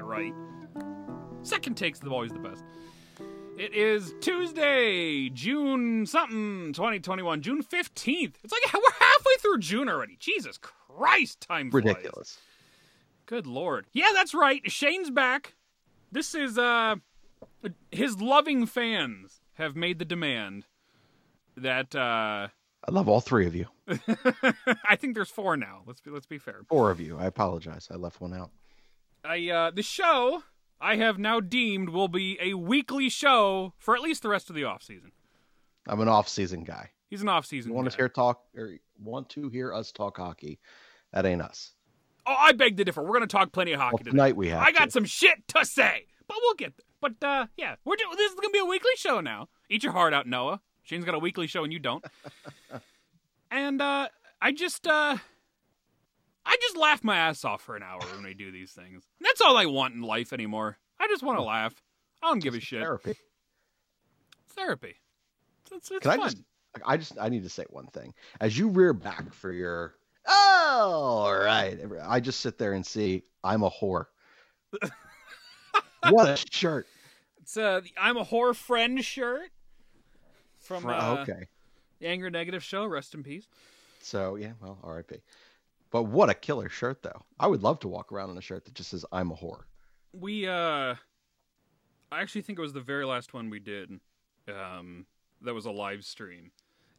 it right. Second take's are always the best. It is Tuesday, June something, 2021, June 15th. It's like we're halfway through June already. Jesus Christ, time flies. Ridiculous. Good lord. Yeah, that's right. Shane's back. This is uh his loving fans have made the demand that uh I love all three of you. I think there's four now. Let's be let's be fair. Four of you. I apologize. I left one out. I uh the show I have now deemed will be a weekly show for at least the rest of the off season. I'm an off-season guy. He's an off season. You want guy. to hear talk or want to hear us talk hockey? That ain't us. Oh, I beg to differ. We're gonna talk plenty of hockey Well, today. tonight we have. I got to. some shit to say, but we'll get there. But uh, yeah, we're do- this is gonna be a weekly show now. Eat your heart out, Noah. Shane's got a weekly show and you don't. and uh, I just uh, I just laugh my ass off for an hour when we do these things. And That's all I want in life anymore. I just want to laugh. I don't give a shit. Therapy. Therapy. It's, it's Can I just? I just. I need to say one thing. As you rear back for your. Oh, all right. I just sit there and see. I'm a whore. what a shirt. It's uh, the I'm a whore friend shirt from Fr- uh, okay. the Anger Negative show. Rest in peace. So yeah, well, R.I.P. But what a killer shirt, though. I would love to walk around in a shirt that just says "I'm a whore." We uh I actually think it was the very last one we did. Um that was a live stream.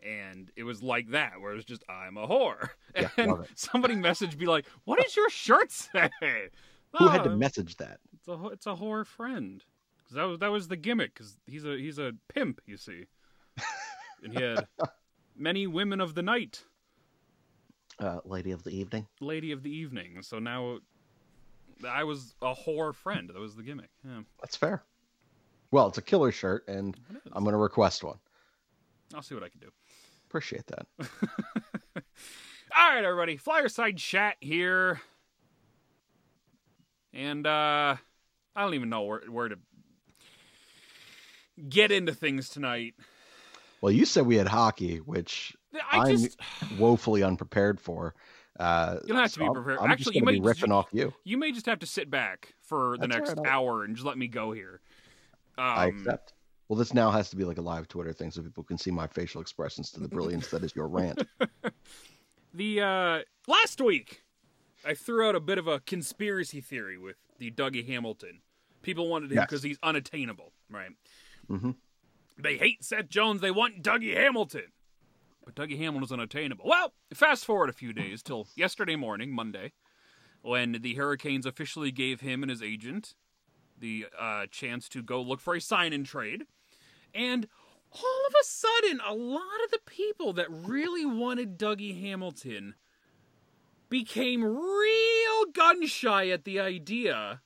And it was like that, where it was just I'm a whore. Yeah, and love it. somebody messaged me like, What does your shirt say? Who had to "Oh, message that? It's a it's a whore friend. 'Cause that was that was the gimmick, because he's a he's a pimp, you see. and he had many women of the night, Uh, lady of the evening. lady of the evening. So now I was a whore friend. That was the gimmick. Yeah. That's fair. Well, it's a killer shirt, and. I'm going to request one. I'll see what I can do. Appreciate that. All right, everybody. Flyerside chat here. And uh I don't even know where where to get into things tonight. Well, you said we had hockey, which I I'm just woefully unprepared for. Uh, You don't have to be I'm- prepared. I'm Actually, just you gonna be might- ripping off you. you may just have to sit back for the That's next right, hour and just let me go here. Um, I accept. Well, this now has to be like a live Twitter thing, so people can see my facial expressions to the brilliance that is your rant. The uh last week I threw out a bit of a conspiracy theory with the Dougie Hamilton. People wanted him Yes. because he's unattainable, right? Mhm. They hate Seth Jones. They want Dougie Hamilton. But Dougie Hamilton's unattainable. Well, fast forward a few days till yesterday morning, Monday, when the Hurricanes officially gave him and his agent the uh, chance to go look for a sign and trade. And all of a sudden, a lot of the people that really wanted Dougie Hamilton became real gun shy at the idea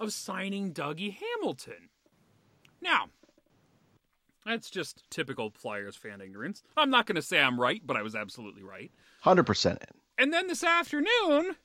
of signing Dougie Hamilton. Now, that's just typical Flyers fan ignorance. I'm not going to say I'm right, but I was absolutely right. Hundred percent in. And then this afternoon,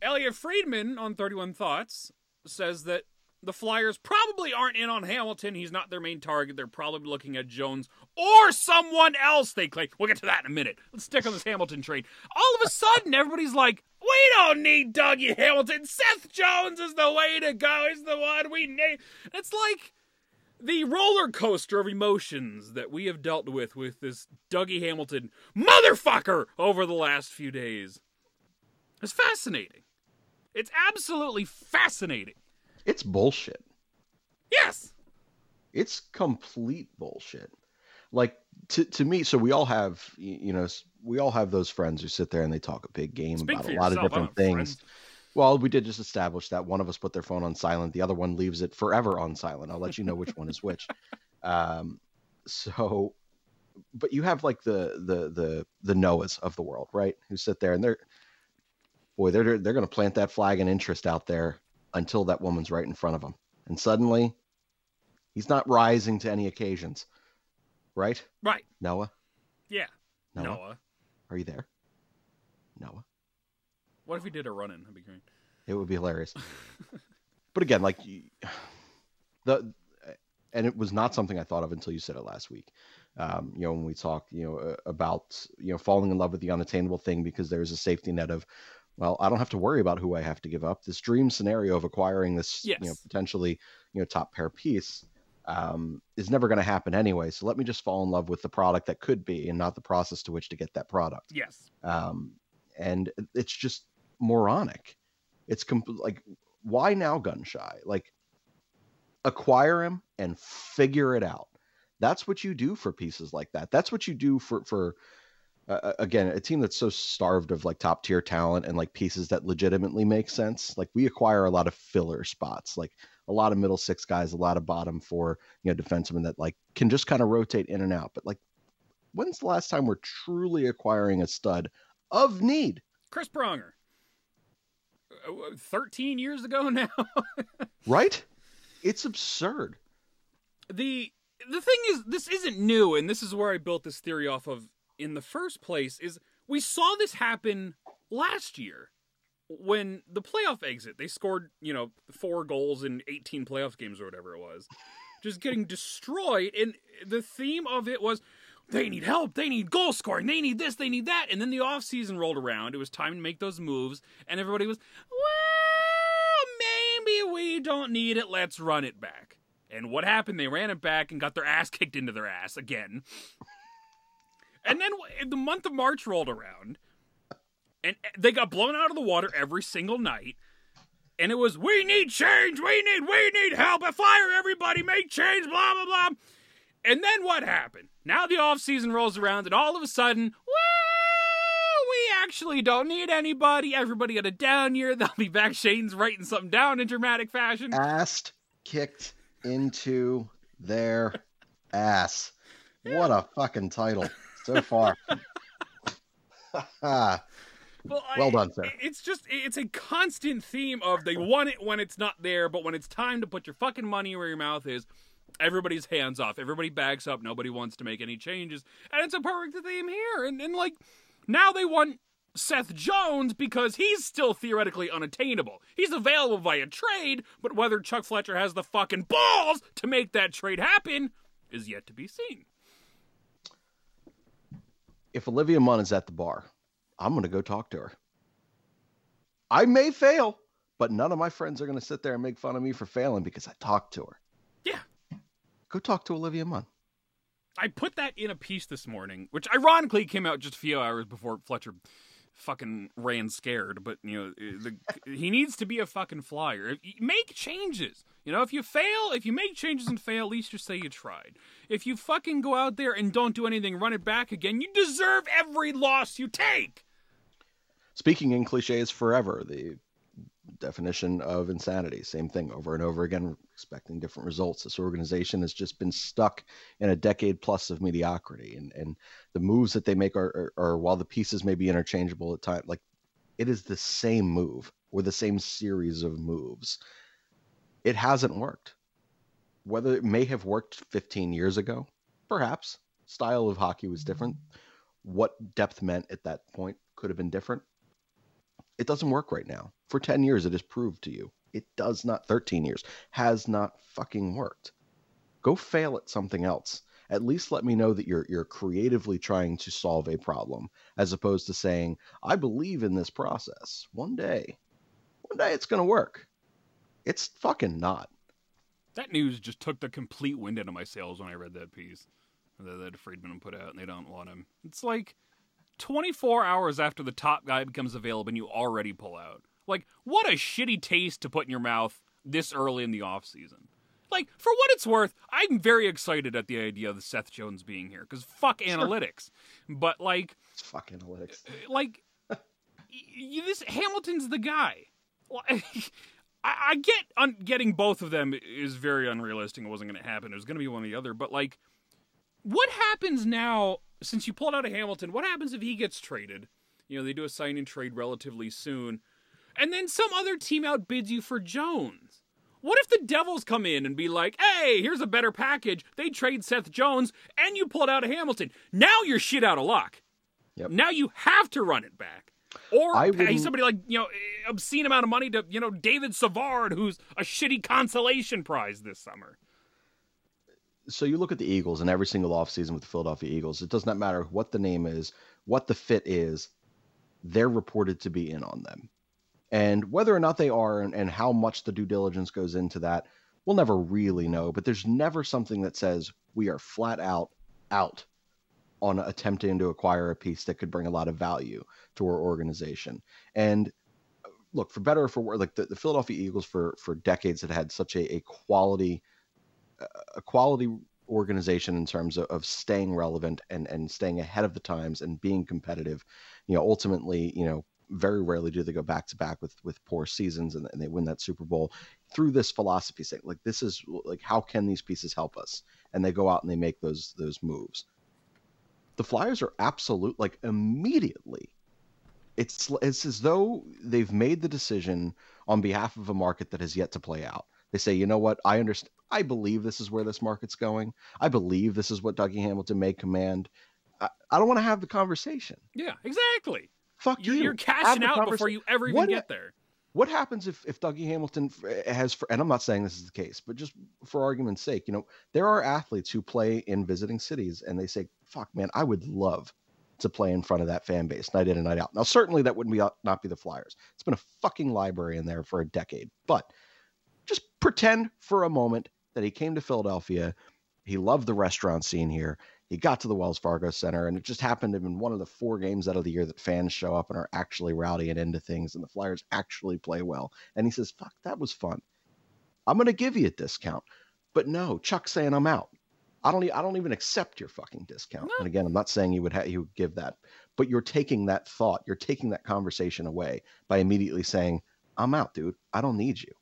Elliotte Friedman on 31 Thoughts says that the Flyers probably aren't in on Hamilton. He's not their main target. They're probably looking at Jones or someone else, they claim. We'll get to that in a minute. Let's stick on this Hamilton trade. All of a sudden, everybody's like, we don't need Dougie Hamilton. Seth Jones is the way to go. He's the one we need. It's like the roller coaster of emotions that we have dealt with with this Dougie Hamilton motherfucker over the last few days. It's fascinating. It's absolutely fascinating. It's bullshit. Yes. It's complete bullshit. Like to to me, so we all have you know we all have those friends who sit there and they talk a big game Speak about a lot yourself. of different things. Well, we did just establish that one of us put their phone on silent, the other one leaves it forever on silent. I'll let you know which one is which. Um, so, but you have like the the the the Noahs of the world, right? Who sit there and they're, boy, they're they're going to plant that flag and interest out there until that woman's right in front of them, and suddenly, he's not rising to any occasions, right? Right. Noah, Yeah. Noah, Noah. are you there? Noah. What if we did a run in? That'd be great. It would be hilarious. but again, like the and it was not something I thought of until you said it last week. Um, you know, when we talk, you know, about you know falling in love with the unattainable thing because there's a safety net of, well, I don't have to worry about who I have to give up. This dream scenario of acquiring this, yes. you know, potentially you know top pair piece um, is never going to happen anyway. So let me just fall in love with the product that could be, and not the process to which to get that product. Yes. Um, and it's just moronic. It's com- like why now gun shy? Like acquire him and figure it out. That's what you do for pieces like that. That's what you do for for uh, again a team that's so starved of like top tier talent and like pieces that legitimately make sense. Like we acquire a lot of filler spots, like a lot of middle six guys, a lot of bottom four, you know, defensemen that like can just kind of rotate in and out. But like, when's the last time we're truly acquiring a stud of need? Chris Pronger. Uh, 13 years ago now. right? It's absurd. The the thing is this isn't new and this is where I built this theory off of in the first place is we saw this happen last year when the playoff exit they scored you know four goals in 18 playoff games or whatever it was just getting destroyed and the theme of it was they need help they need goal scoring they need this they need that. And then the off season rolled around. It was time to make those moves. And everybody was well maybe we don't need it. Let's run it back. And what happened? They ran it back and got their ass kicked into their ass again. And then the month of march rolled around. And eh, they got blown out of the water every single night. And it was, we need change, we need, we need help, fire everybody, make change, blah, blah, blah. And then what happened? Now the off season rolls around, and all of a sudden, well, we actually don't need anybody. Everybody had a down year. They'll be back. Shane's writing something down in dramatic fashion. Assed kicked into their ass. What a fucking title so far. Well, well I, done, sir. It's just it's a constant theme of they want it when it's not there, but when it's time to put your fucking money where your mouth is, everybody's hands off. Everybody backs up. Nobody wants to make any changes, and it's a perfect theme here. And and like now they want Seth Jones because he's still theoretically unattainable. He's available via trade, but whether Chuck Fletcher has the fucking balls to make that trade happen is yet to be seen. If Olivia Munn is at the bar, I'm going to go talk to her. I may fail, but none of my friends are going to sit there and make fun of me for failing because I talked to her. Yeah. Go talk to Olivia Munn. I put that in a piece this morning, which ironically came out just a few hours before Fletcher fucking ran scared. But you know, eh, the, he needs to be a fucking flyer. Make changes. You know, if you fail, if you make changes and fail, at least just say you tried. If you fucking go out there and don't do anything, run it back again, you deserve every loss you take. Speaking in cliches forever, the definition of insanity. Same thing over and over again, expecting different results. This organization has just been stuck in a decade plus of mediocrity, and and the moves that they make are, are, are while the pieces may be interchangeable at times, like it is the same move or the same series of moves. It hasn't worked. Whether it may have worked 15 years ago, perhaps style of hockey was different. What depth meant at that point could have been different it doesn't work right now. For 10 years, it has proved to you. It does not, 13 years, has not fucking worked. Go fail at something else. At least let me know that you're you're creatively trying to solve a problem, as opposed to saying, I believe in this process. One day, one day it's gonna work. It's fucking not. That news just took the complete wind out of my sails when I read that piece that, that Friedman put out, and they don't want him. It's like 24 hours after the top guy becomes available and you already pull out. Like, what a shitty taste to put in your mouth this early in the off season. Like, for what it's worth, I'm very excited at the idea of the Seth Jones being here because fuck sure. analytics. But like, it's fuck analytics. Uh, like, y- this Hamilton's the guy. I, I get un- getting both of them is very unrealistic. It wasn't going to happen. It was going to be one or the other. But like, what happens now since you pulled out of Hamilton, what happens if he gets traded? You know, they do a sign and trade relatively soon, and then some other team outbids you for Jones. What if the Devils come in and be like, hey, here's a better package? They trade Seth Jones, and you pulled out of Hamilton. Now you're shit out of luck. Yep. Now you have to run it back. Or I pay somebody like, you know, obscene amount of money to, you know, David Savard, who's a shitty consolation prize this summer so you look at the Eagles and every single offseason with the Philadelphia Eagles, it does not matter what the name is, what the fit is, they're reported to be in on them. And whether or not they are and, and how much the due diligence goes into that, we'll never really know. But there's never something that says we are flat out out on attempting to acquire a piece that could bring a lot of value to our organization. And uh, look, for better or for worse, like the, the Philadelphia Eagles for for decades had had such a, a quality a quality organization in terms of, of staying relevant and and staying ahead of the times and being competitive. You know, ultimately, you know, very rarely do they go back to back with with poor seasons and, and they win that Super Bowl through this philosophy saying like this is like how can these pieces help us? And they go out and they make those those moves. The flyers are absolute like immediately it's it's as though they've made the decision on behalf of a market that has yet to play out. They say you know what? I understand i believe this is where this market's going. I believe this is what dougie hamilton may command. I, I don't want to have the conversation. Yeah, exactly. Fuck You're, you you're cashing out before you ever even What- get there. what happens if, if Dougie Hamilton eh, has, for, and I'm not saying this is the case, but just for argument's sake, you know, there are athletes who play in visiting cities and they say, fuck, man, I would love to play in front of that fan base night in and night out. Now, certainly that wouldn't be uh, not be the Flyers. It's been a fucking library in there for a decade, but just pretend for a moment that he came to Philadelphia. He loved the restaurant scene here. He got to the Wells Fargo Center, and it just happened to be one of the four games out of the year that fans show up and are actually rowdy and into things, and the Flyers actually play well. And he says, "Fuck, that was fun. I'm going to give you a discount." But no, Chuck's saying I'm out. I don't. I don't even accept your fucking discount. No. And again, I'm not saying you would ha- you would give that, but you're taking that thought, you're taking that conversation away by immediately saying, "I'm out, dude. I don't need you.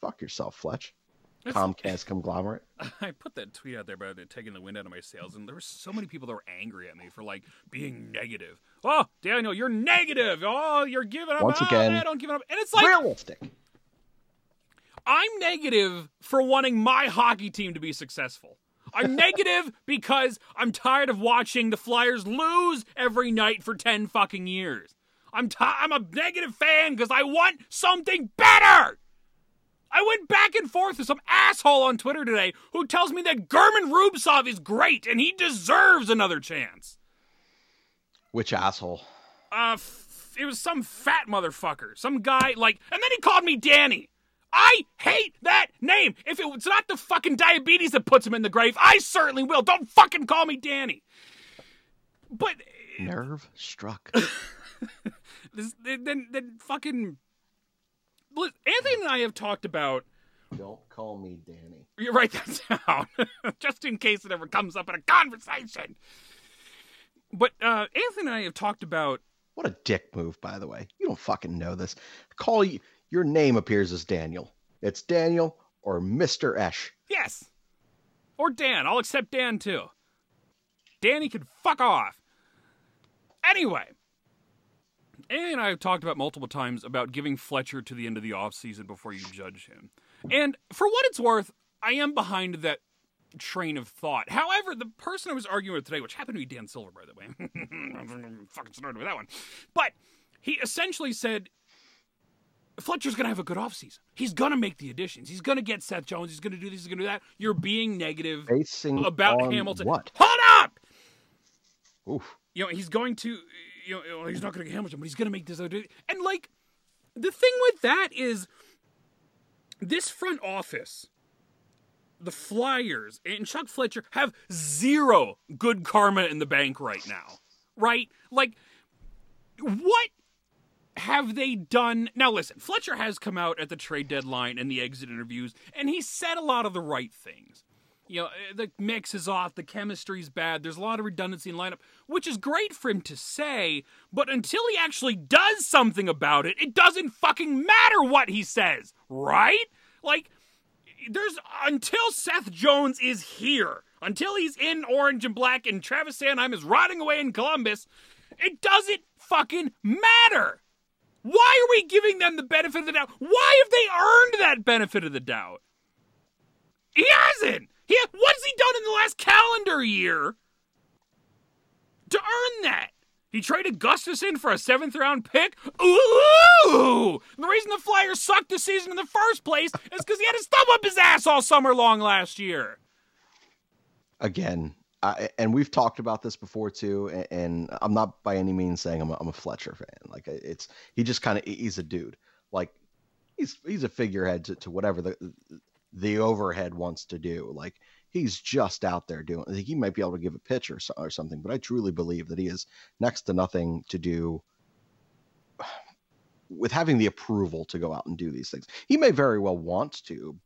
Fuck yourself, Fletch." Comcast conglomerate. I put that tweet out there about it taking the wind out of my sails, and there were so many people that were angry at me for like being negative. Oh, Daniel, you're negative. Oh, you're giving up. Once oh, again, man, don't give up. And it's like Realistic. I'm negative for wanting my hockey team to be successful. I'm negative because I'm tired of watching the Flyers lose every night for 10 fucking years. I'm ti I'm a negative fan because I want something better. I went back and forth with some asshole on Twitter today who tells me that German Rubtsov is great and he deserves another chance. Which asshole? Uh, f- it was some fat motherfucker, some guy like, and then he called me Danny. I hate that name. If it was not the fucking diabetes that puts him in the grave, I certainly will. Don't fucking call me Danny. But Nerve struck. this, then, then fucking. Anthony and I have talked about. Don't call me Danny. You write that down, just in case it ever comes up in a conversation. But uh, Anthony and I have talked about What a dick move, by the way. You don't fucking know this. Call you. Your name appears as Daniel. It's Daniel or Mr. Esh. Yes. Or Dan. I'll accept Dan too. Danny can fuck off. Anyway, and I have talked about multiple times about giving Fletcher to the end of the offseason before you judge him. And for what it's worth, I am behind that train of thought. However, the person I was arguing with today, which happened to be Dan Silver, by the way, I'm fucking started with that one, but he essentially said Fletcher's going to have a good offseason. He's going to make the additions. He's going to get Seth Jones. He's going to do this. He's going to do that. You're being negative Basing about on Hamilton. What? Hold up! Oof. You know, he's going to, you know, oh, he's not going to get Hamilton, but he's going to make this. other- And, like, the thing with that is this front office, the Flyers, and Chuck Fletcher have zero good karma in the bank right now. Right? Like, what have they done? Now, listen, Fletcher has come out at the trade deadline and the exit interviews, and he said a lot of the right things. You know, eh, the mix is off, the chemistry's bad, there's a lot of redundancy in lineup, which is great for him to say, but until he actually does something about it, it doesn't fucking matter what he says, right? Like, there's until Seth Jones is here, until he's in orange and black and Travis Sanheim is rotting away in Columbus, it doesn't fucking matter. Why are we giving them the benefit of the doubt? Why have they earned that benefit of the doubt? He hasn't. He what's he done in the last calendar year to earn that? He traded Gustafsson for a seventh round pick. Ooh! The reason the Flyers sucked this season in the first place is because he had his thumb up his ass all summer long last year. again, I, and we've talked about this before too. And, and I'm not by any means saying I'm a, I'm a Fletcher fan. Like it's he just kind of he's a dude. Like he's he's a figurehead to, to whatever the the overhead wants to do. Like he's just out there doing. He might be able to give a pitch or, or something, but I truly believe that he is next to nothing to do with having the approval to go out and do these things. He may very well want to,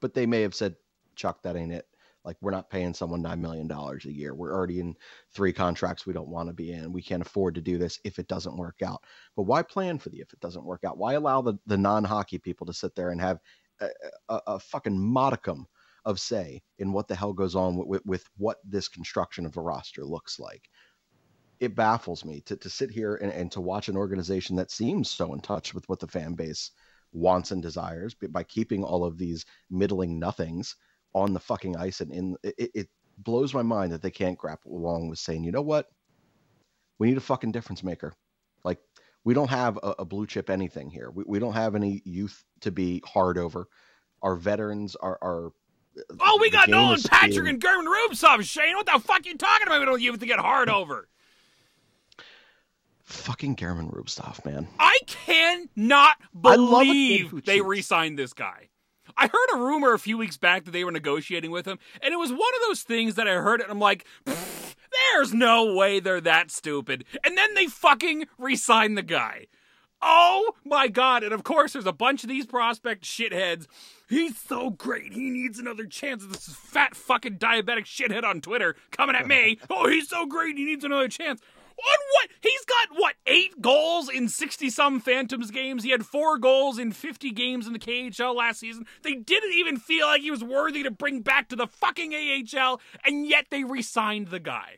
but they may have said, "Chuck, that ain't it." Like we're not paying someone nine million dollars a year. We're already in three contracts we don't want to be in. We can't afford to do this if it doesn't work out. But why plan for the if it doesn't work out? Why allow the, the non hockey people to sit there and have a, a, fucking modicum of say in what the hell goes on with, with, with what this construction of a roster looks like? It baffles me to, to sit here and, and to watch an organization that seems so in touch with what the fan base wants and desires by keeping all of these middling nothings on the fucking ice and in it, it blows my mind that they can't grapple along with saying, you know what? We need a fucking difference maker. Like we don't have a, a blue chip anything here. We, we don't have any youth to be hard over. Our veterans are are uh, Oh, we got Nolan Patrick and German Rubtsov, Shane. What the fuck are you talking about? We don't youth to get hard over. Fucking German Rubtsov, man. I cannot believe they re-signed this guy. I heard a rumor a few weeks back that they were negotiating with him, and it was one of those things that I heard it and I'm like, there's no way they're that stupid. And then they fucking resign the guy. Oh my god. And of course, there's a bunch of these prospect shitheads. He's so great. He needs another chance. This is fat fucking diabetic shithead on Twitter coming at me. oh, he's so great. He needs another chance. On what? He's got what? Eight goals in sixty some Phantoms games. He had four goals in fifty games in the KHL last season. They didn't even feel like he was worthy to bring back to the fucking AHL, and yet they re-signed the guy.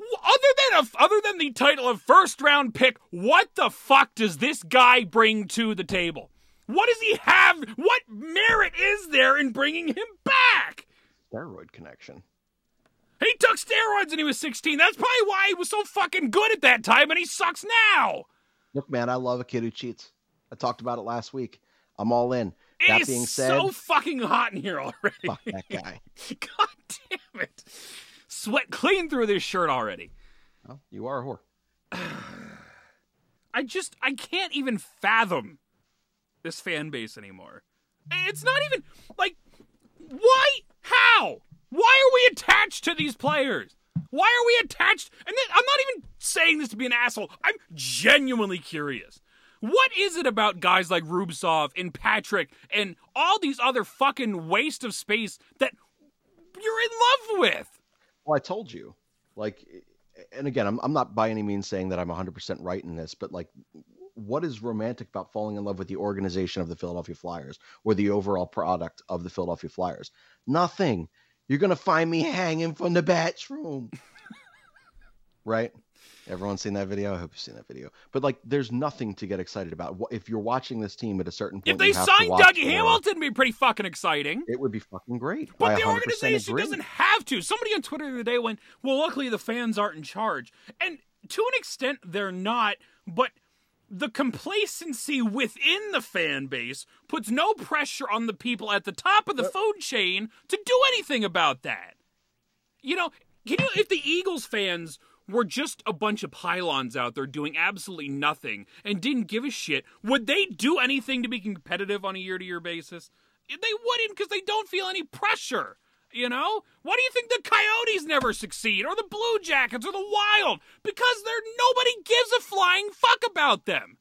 Other than a, other than the title of first round pick, what the fuck does this guy bring to the table? What does he have? What merit is there in bringing him back? Steroid connection. He took steroids when he was 16. That's probably why he was so fucking good at that time, and he sucks now. Look, man, I love a kid who cheats. I talked about it last week. I'm all in. That being said, so fucking hot in here already. Fuck that guy. God damn it! Sweat clean through this shirt already. Well, you are a whore. I just I can't even fathom this fan base anymore. It's not even like why? How? Why are we attached to these players? Why are we attached? And then, I'm not even saying this to be an asshole. I'm genuinely curious. What is it about guys like Rubtsov and Patrick and all these other fucking waste of space that you're in love with? Well, I told you. Like, and again, I'm, I'm not by any means saying that I'm 100% right in this, but like, what is romantic about falling in love with the organization of the Philadelphia Flyers or the overall product of the Philadelphia Flyers? Nothing. You're gonna find me hanging from the bathroom. right? Everyone's seen that video. I hope you've seen that video. But like, there's nothing to get excited about. If you're watching this team at a certain point, if they signed Dougie Hamilton, it'd be pretty fucking exciting. It would be fucking great. But the organization agree. doesn't have to. Somebody on Twitter the other day went, "Well, luckily the fans aren't in charge," and to an extent, they're not. But the complacency within the fan base puts no pressure on the people at the top of the food chain to do anything about that. You know, can you if the Eagles fans were just a bunch of pylons out there doing absolutely nothing and didn't give a shit, would they do anything to be competitive on a year-to-year basis? They wouldn't because they don't feel any pressure. You know? Why do you think the Coyotes never succeed, or the Blue Jackets, or the Wild? Because they're nobody gives a flying fuck about them.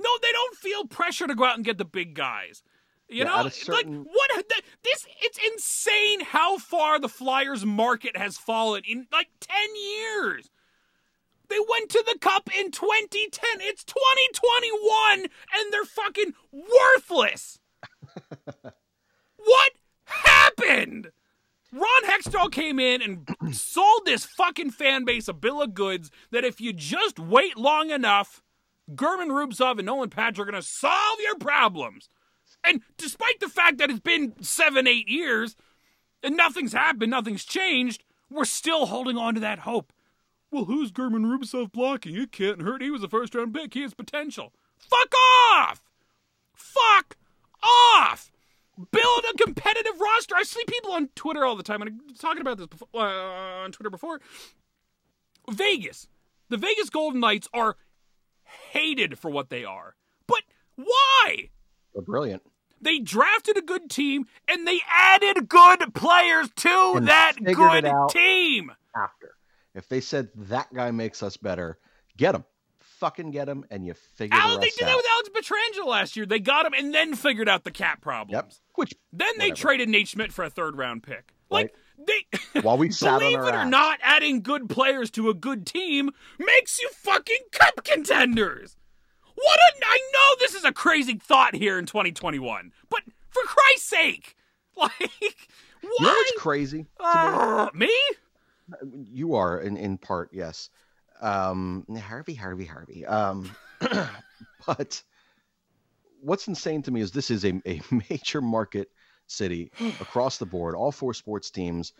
No, they don't feel pressure to go out and get the big guys. You yeah, know, certain... like what? This it's insane how far the Flyers market has fallen in like ten years. They went to the Cup in 2010. It's 2021, and they're fucking worthless. what happened? Ron Hextall came in and sold this fucking fan base a bill of goods that if you just wait long enough, German Rubtsov and Nolan Patrick are going to solve your problems. And despite the fact that it's been seven, eight years and nothing's happened, nothing's changed, we're still holding on to that hope. Well, who's German Rubtsov blocking? It can't hurt. He was a first round pick. He has potential. Fuck off! Fuck off! Build a competitive roster. I see people on Twitter all the time, and I'm talking about this before, uh, on Twitter before. Vegas, the Vegas Golden Knights are hated for what they are, but why? They're brilliant. They drafted a good team and they added good players to And that good team. After, if they said that guy makes us better, get him, fucking get him, and you figure the they did out. that with Alex Pietrangelo last year. They got him and then figured out the cap problems. Yep. Which Then they traded Nate Schmidt for a third round pick. Like they while we sat on believe it or ass, not, adding good players to a good team makes you fucking cup contenders. What a I know this is a crazy thought here in 2021, but for Christ's sake, like you know what's crazy? Uh, me? you are in in part yes um harvey harvey harvey. Um but what's insane to me is this is a, a major market city across the board. All four sports teams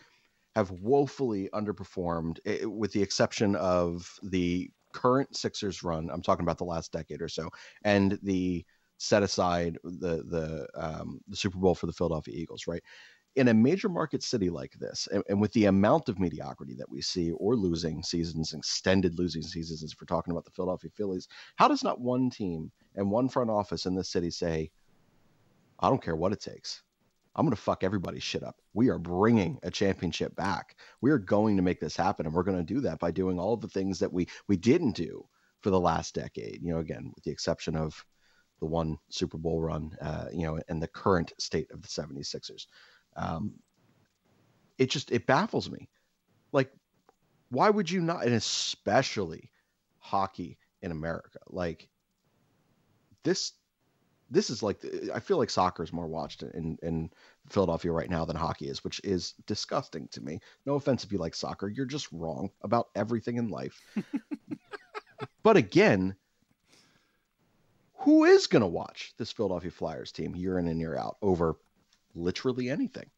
have woefully underperformed eh, with the exception of the current sixers run. I'm talking about the last decade or so and the set aside the the um, the super bowl for the philadelphia eagles right in a major market city like this, and, and, with the amount of mediocrity that we see, or losing seasons, extended losing seasons, as we're talking about the Philadelphia Phillies, how does not one team and one front office in this city say, I don't care what it takes. I'm going to fuck everybody's shit up. We are bringing a championship back. We are going to make this happen, and we're going to do that by doing all the things that we we didn't do for the last decade. You know, again, with the exception of the one Super Bowl run, uh, you know, and the current state of the 76ers um, it just it baffles me. Like why would you not and especially hockey in america like this this is like i feel like soccer is more watched in in philadelphia right now than hockey is which is disgusting to me. No offense if you like soccer you're just wrong about everything in life. But again who is going to watch this philadelphia flyers team year in and year out over literally anything.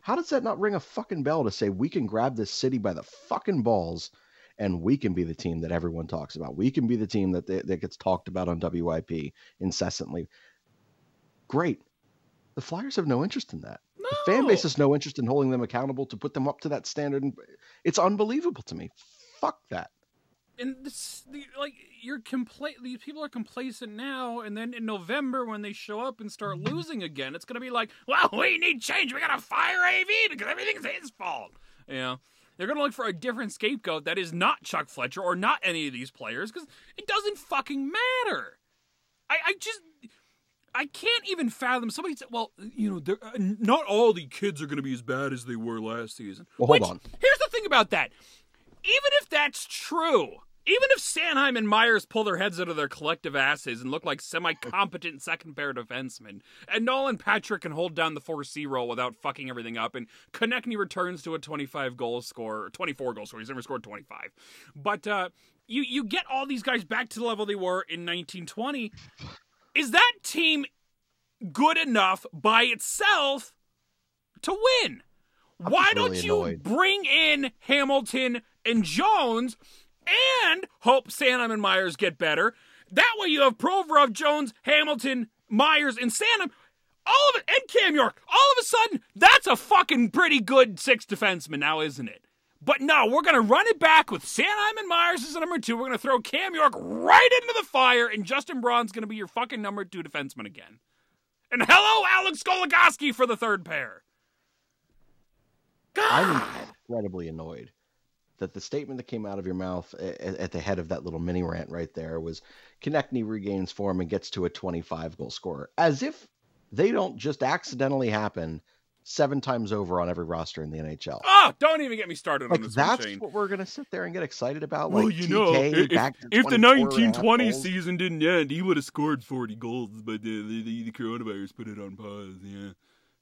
How does that not ring a fucking bell to say we can grab this city by the fucking balls and we can be the team that everyone talks about? We can be the team that, that gets talked about on WIP incessantly. Great. The Flyers have no interest in that. No. The fan base has no interest in holding them accountable to put them up to that standard. And it's unbelievable to me. Fuck that. And this, the, like you're compla- these people are complacent now and then in november when they show up and start losing again it's gonna be like well we need change we gotta fire av because everything's his fault you know they're gonna look for a different scapegoat that is not chuck fletcher or not any of these players because it doesn't fucking matter i i just I can't even fathom. Somebody said, "Well, you know, they're- uh, not all the kids are going to be as bad as they were last season." Well, hold Which- on. Here's the thing about that. Even if that's true, even if Sanheim and Myers pull their heads out of their collective asses and look like semi-competent second pair defensemen, and Nolan Patrick can hold down the 4C role without fucking everything up, and Konecny returns to a 25 goal score, 24 goal score. He's never scored 25. But uh, you you get all these guys back to the level they were in 1920. Is that team good enough by itself to win? Why just don't you annoyed. bring in Hamilton and Jones and hope Sanheim and Myers get better? That way you have Provorov, Jones, Hamilton, Myers, and Sanheim. All of it, and Cam York. All of a sudden, that's a fucking pretty good six defenseman now, isn't it? But no, we're going to run it back with Sanheim and Myers as a number two. We're going to throw Cam York right into the fire, and Justin Braun's going to be your fucking number two defenseman again. And hello, Alex Goligoski for the third pair. God. I'm incredibly annoyed that the statement that came out of your mouth at, at the head of that little mini rant right there was Konecny regains form and gets to a 25 goal scorer, as if they don't just accidentally happen seven times over on every roster in the NHL. Oh, ah, don't even get me started Like on this that's Shane. what we're gonna sit there and get excited about. Well, like you know, if, if the 24 and a half 1920 season didn't end, he would have scored 40 goals, but the, the, the, the coronavirus put it on pause. Yeah.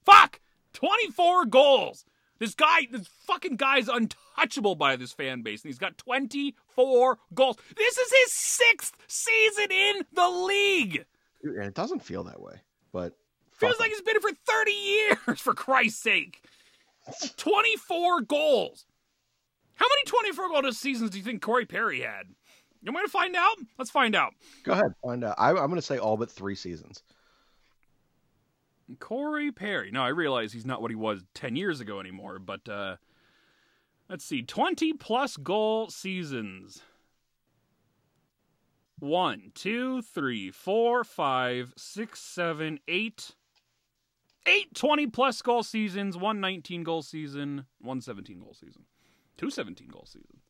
Fuck! 24 goals! This guy, this fucking guy's untouchable by this fan base, and he's got 24 goals. This is his sixth season in the league! and it doesn't feel that way, but Feels fuck like he's been here for 30 years, for Christ's sake. 24 goals. How many 24 goal seasons do you think Corey Perry had? You want me to find out? Let's find out. go ahead. Find out. I, I'm gonna say all but three seasons. Corey Perry. No, I realize he's not what he was 10 years ago anymore, but uh, let's see 20 plus goal seasons. One, two, three, four, five, six, seven, eight. Eight 20 plus goal seasons, one 19 goal season, one 17 goal season, two 17 goal seasons.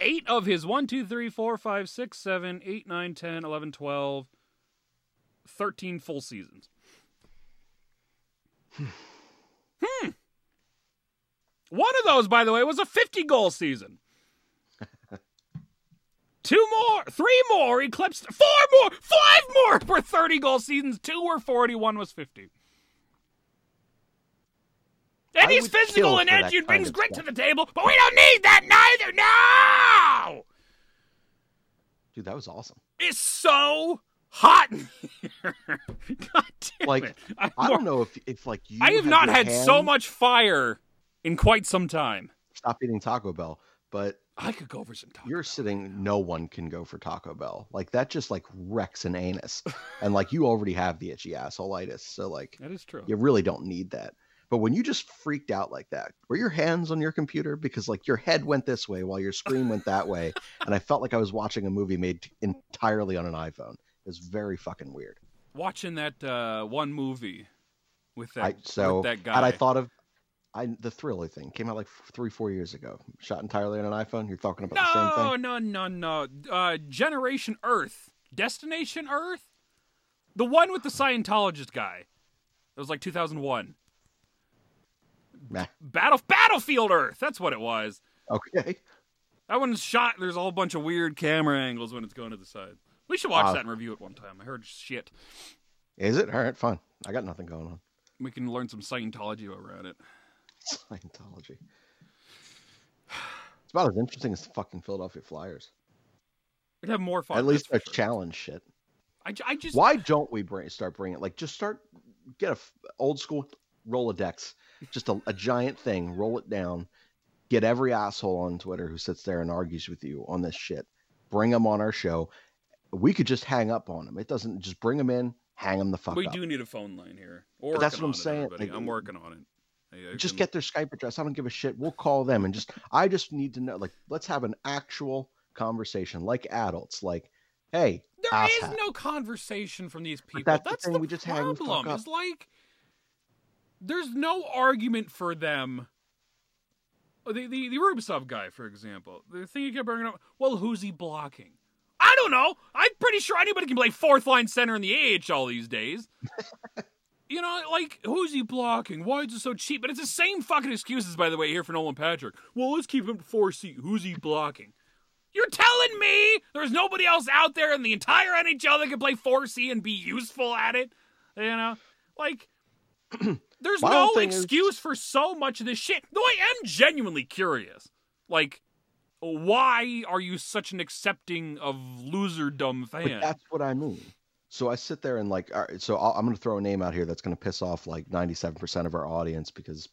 Eight of his 1, 2, 3, 4, 5, 6, 7, 8, 9, 10, 11, 12, 13 full seasons. Hmm. One of those, by the way, was a 50 goal season. Two more, three more eclipsed, four more, five more for 30 goal seasons. Two were 40, one was 50. And I he's physical and edgy and brings grit to the table, but we don't need that neither. No! Dude, that was awesome. It's so hot in here. God damn Like, it. I'm I don't know if if like you I have had not had so much fire in quite some time. stop eating Taco Bell, but I could go for some Taco you're Bell. sitting no one can go for Taco Bell. Like that just like wrecks an anus. and like you already have the itchy assholeitis. So like That is true. you really don't need that. But when you just freaked out like that, were your hands on your computer? Because like your head went this way while your screen went that way. And I felt like I was watching a movie made entirely on an iPhone. Was very fucking weird. Watching that uh, one movie with that, I, so with that guy. had I thought of I the Thriller thing came out like three, four years ago. Shot entirely on an iPhone. You're talking about the same no, thing. no, no, no. Uh, Generation Earth. Destination Earth? The one with the Scientologist guy. It was like 2001. Meh. Battle Battlefield Earth. That's what it was. Okay. That one's shot. There's a whole bunch of weird camera angles when it's going to the side. We should watch Wow. that and review it one time. I heard shit. Is it? All right, fine. I got nothing going on. We can learn some Scientology while we're at it. Scientology. It's about as interesting as the fucking Philadelphia Flyers. We'd have more fun. At least a sure. challenge shit. I, I just Why don't we bring start bringing it? like just start get a f- old school Rolodex, just a, a giant thing, roll it down, get every asshole on Twitter who sits there and argues with you on this shit, bring them on our show. We could just hang up on them. It doesn't just bring them in, hang them the fuck we up. We do need a phone line here. We're that's what I'm it, saying, like, I'm working on it. I- I just can- get their Skype address. I don't give a shit. We'll call them and just I just need to know like let's have an actual conversation like adults. Like, hey, There ass is no conversation from these people. that's That's, the the, thing, we just hang the problem. up. Is like there's no argument for them. The, the the Rubtsov guy, for example, the thing he kept bringing up. Well, who's he blocking? I don't know. I'm pretty sure anybody can play fourth line center in the AHL these days. you know, like who's he blocking? Why is it so cheap? But it's the same fucking excuses, by the way, here for Nolan Patrick. Well, let's keep him four C. Who's he blocking? You're telling me there's nobody else out there in the entire NHL that can play 4C and be useful at it? You know? Like, there's no thing is- excuse for so much of this shit. Though I am genuinely curious. Like, why are you such an accepting of loserdom But fan? that's what I mean. So I sit there and like, all right, so I'll, I'm going to throw a name out here that's going to piss off like 97% of our audience because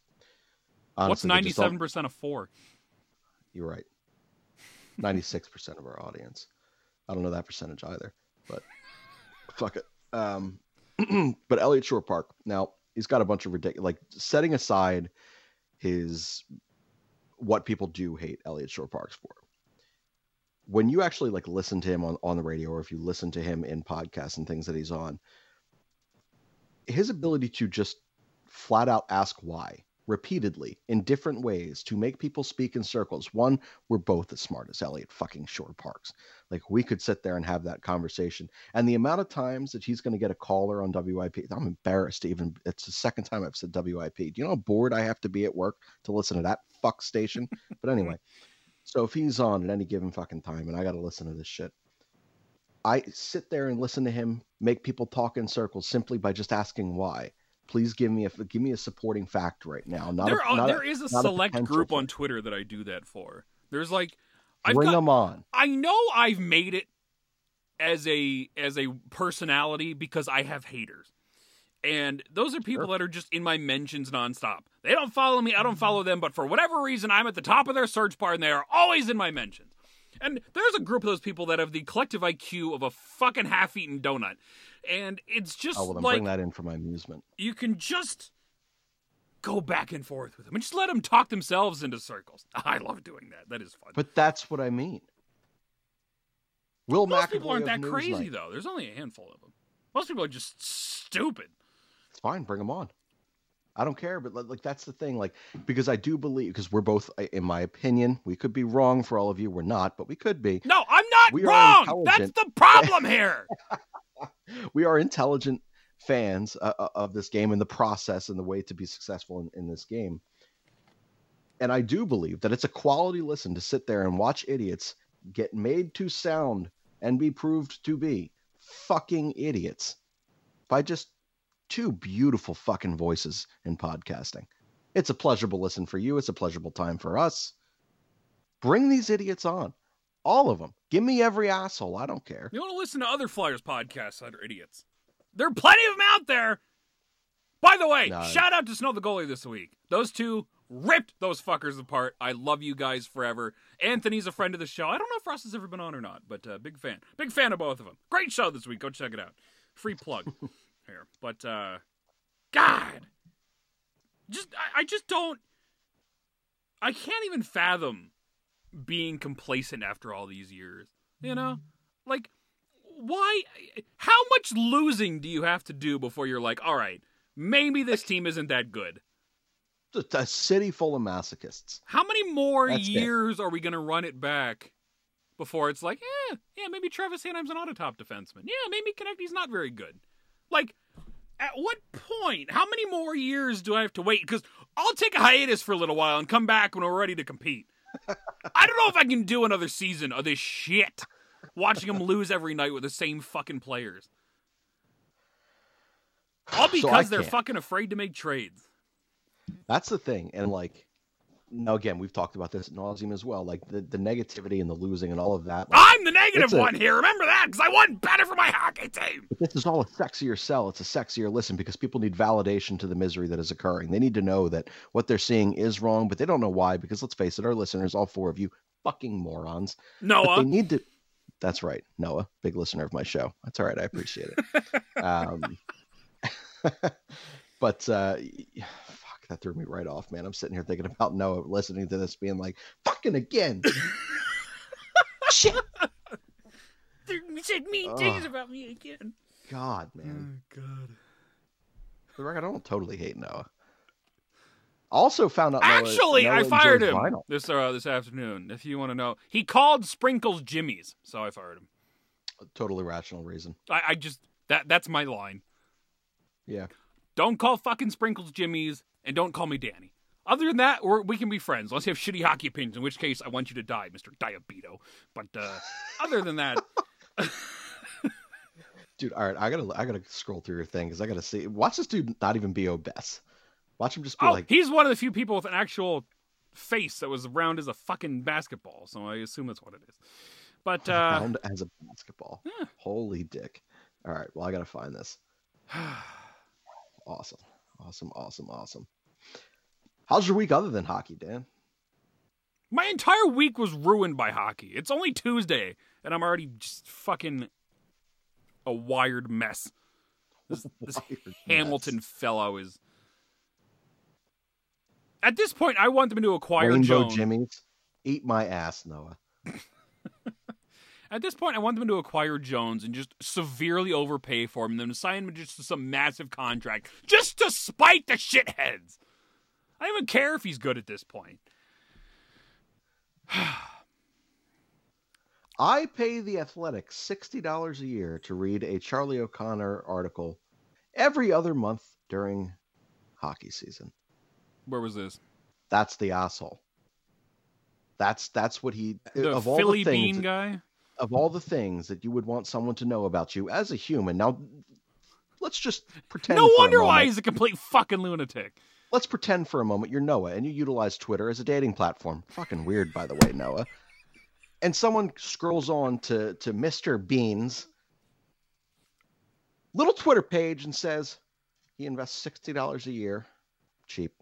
honestly, they 97% of 4? You're right. 96% of our audience. I don't know that percentage either, but fuck it. Um, but Eliot Shorr-Park. Now he's got a bunch of ridiculous, like setting aside his what people do hate Eliot Shorr-Parks for. When you actually like listen to him on, on the radio, or if you listen to him in podcasts and things that he's on, his ability to just flat out ask why repeatedly in different ways to make people speak in circles. One, we're both as smart as Eliot fucking Shorr-Parks. Like we could sit there and have that conversation. And the amount of times that he's going to get a caller on WIP, I'm embarrassed to even. It's the second time I've said WIP. Do you know how bored I have to be at work to listen to that fuck station? But anyway, so if he's on at any given fucking time and I got to listen to this shit, I sit there and listen to him make people talk in circles simply by just asking why. Please give me a give me a supporting fact right now. Not there a, not there a, is a a select potential group on Twitter that I do that for. There's like I've bring got, them on. I know I've made it as a as a personality because I have haters. And those are people that are just in my mentions nonstop. They don't follow me, I don't follow them, but for whatever reason I'm at the top of their search bar and they are always in my mentions. And there's a group of those people that have the collective IQ of a fucking half-eaten donut, and it's just Oh well, then like bring that in for my amusement. you can just go back and forth with them and just let them talk themselves into circles. I love doing that. That is fun. But that's what I mean. Will Most McAvoy people aren't that crazy though. There's only a handful of them. Most people are just stupid. It's fine. Bring them on. I don't care, but like that's the thing. Like because I do believe because we're both, in my opinion, we could be wrong for all of you. We're not, but we could be. No, not We wrong. That's the problem here. We are intelligent fans uh, uh, of this game and the process and the way to be successful in, in this game. And I do believe that it's a quality listen to sit there and watch idiots get made to sound and be proved to be fucking idiots by just two beautiful fucking voices in podcasting. It's a pleasurable listen for you. It's a pleasurable time for us. Bring these idiots on. All of them. Give me every asshole. I don't care. You want to listen to other Flyers podcasts that are idiots? There are plenty of them out there. By the way, No. shout out to Snow the goalie this week. Those two ripped those fuckers apart. I love you guys forever. Anthony's a friend of the show. I don't know if Ross has ever been on or not, but uh, big fan. Big fan of both of them. Great show this week. Go check it out. Free plug here. But uh God, just I, I just don't. I can't even fathom being complacent after all these years. You know, mm. like why? How much losing do you have to do before you're like, all right, maybe this team isn't that good? Just a city full of masochists. How many more That's it. years are we going to run it back before it's like, yeah, yeah, maybe Travis Sanheim's an auto top defenseman. Yeah, maybe Konecny's not very good. Like, at what point? How many more years do I have to wait? Because I'll take a hiatus for a little while and come back when we're ready to compete. I don't know if I can do another season of this shit. Watching them lose every night with the same fucking players. All So because they're can't. fucking afraid to make trades. That's the thing. And like now again, we've talked about this at nauseum as well. Like the, the negativity and the losing and all of that. Like, I'm the negative a- one here. Remember that? Because I want better for my hockey team. this is all a sexier sell. It's a sexier listen because people need validation to the misery that is occurring. They need to know that what they're seeing is wrong, but they don't know why. Because let's face it, our listeners, all four of you, fucking morons. But Noah, they need to. That's right, Noah, big listener of my show. That's all right. I appreciate it. um, but uh, that threw me right off, man. I'm sitting here thinking about Noah listening to this, being like, "Fucking again." Shit. you said mean Ugh. things about me again. God, man. God. For the record, I don't totally hate Noah. Also found out. Noah- Actually, I Noah fired him vinyl. this uh, this afternoon. If you want to know, he called Sprinkles Jimmy's, so I fired him. Totally rational reason. I, I just that that's my line. Yeah. Don't call fucking Sprinkles Jimmy's, and don't call me Danny. Other than that, we're, we can be friends. Unless you have shitty hockey opinions, in which case I want you to die, Mister Diabeto. But uh, other than that, Dude, all right, I gotta I gotta scroll through your thing because I gotta see. Watch this dude not even be obese. Watch him just be oh, like, he's one of the few people with an actual face that was round as a fucking basketball. So I assume that's what it is. But uh, round as a basketball. Yeah. Holy dick! All right, well I gotta find this. Awesome, awesome, awesome, awesome. How's your week other than hockey, Dan? My entire week was ruined by hockey. It's only Tuesday, and I'm already just fucking a wired mess. This, this Wired mess. Hamilton fellow is. At this point, I want them to acquire Rainbow Jones. Jimmy's. Eat my ass, Noah. At this point, I want them to acquire Jones and just severely overpay for him, and then sign him just to some massive contract, just to spite the shitheads. I don't even care if he's good at this point. I pay the Athletic sixty dollars a year to read a Charlie O'Connor article every other month during hockey season. Where was this? That's the asshole. That's that's what he The of all Philly the things Bean guy. Of all the things that you would want someone to know about you as a human. Now, let's just pretend. No wonder why he's a complete fucking lunatic. Let's pretend for a moment you're Noah and you utilize Twitter as a dating platform. Fucking weird, by the way, Noah. And someone scrolls on to to Mr. Beans little Twitter page and says he invests sixty dollars a year, cheap,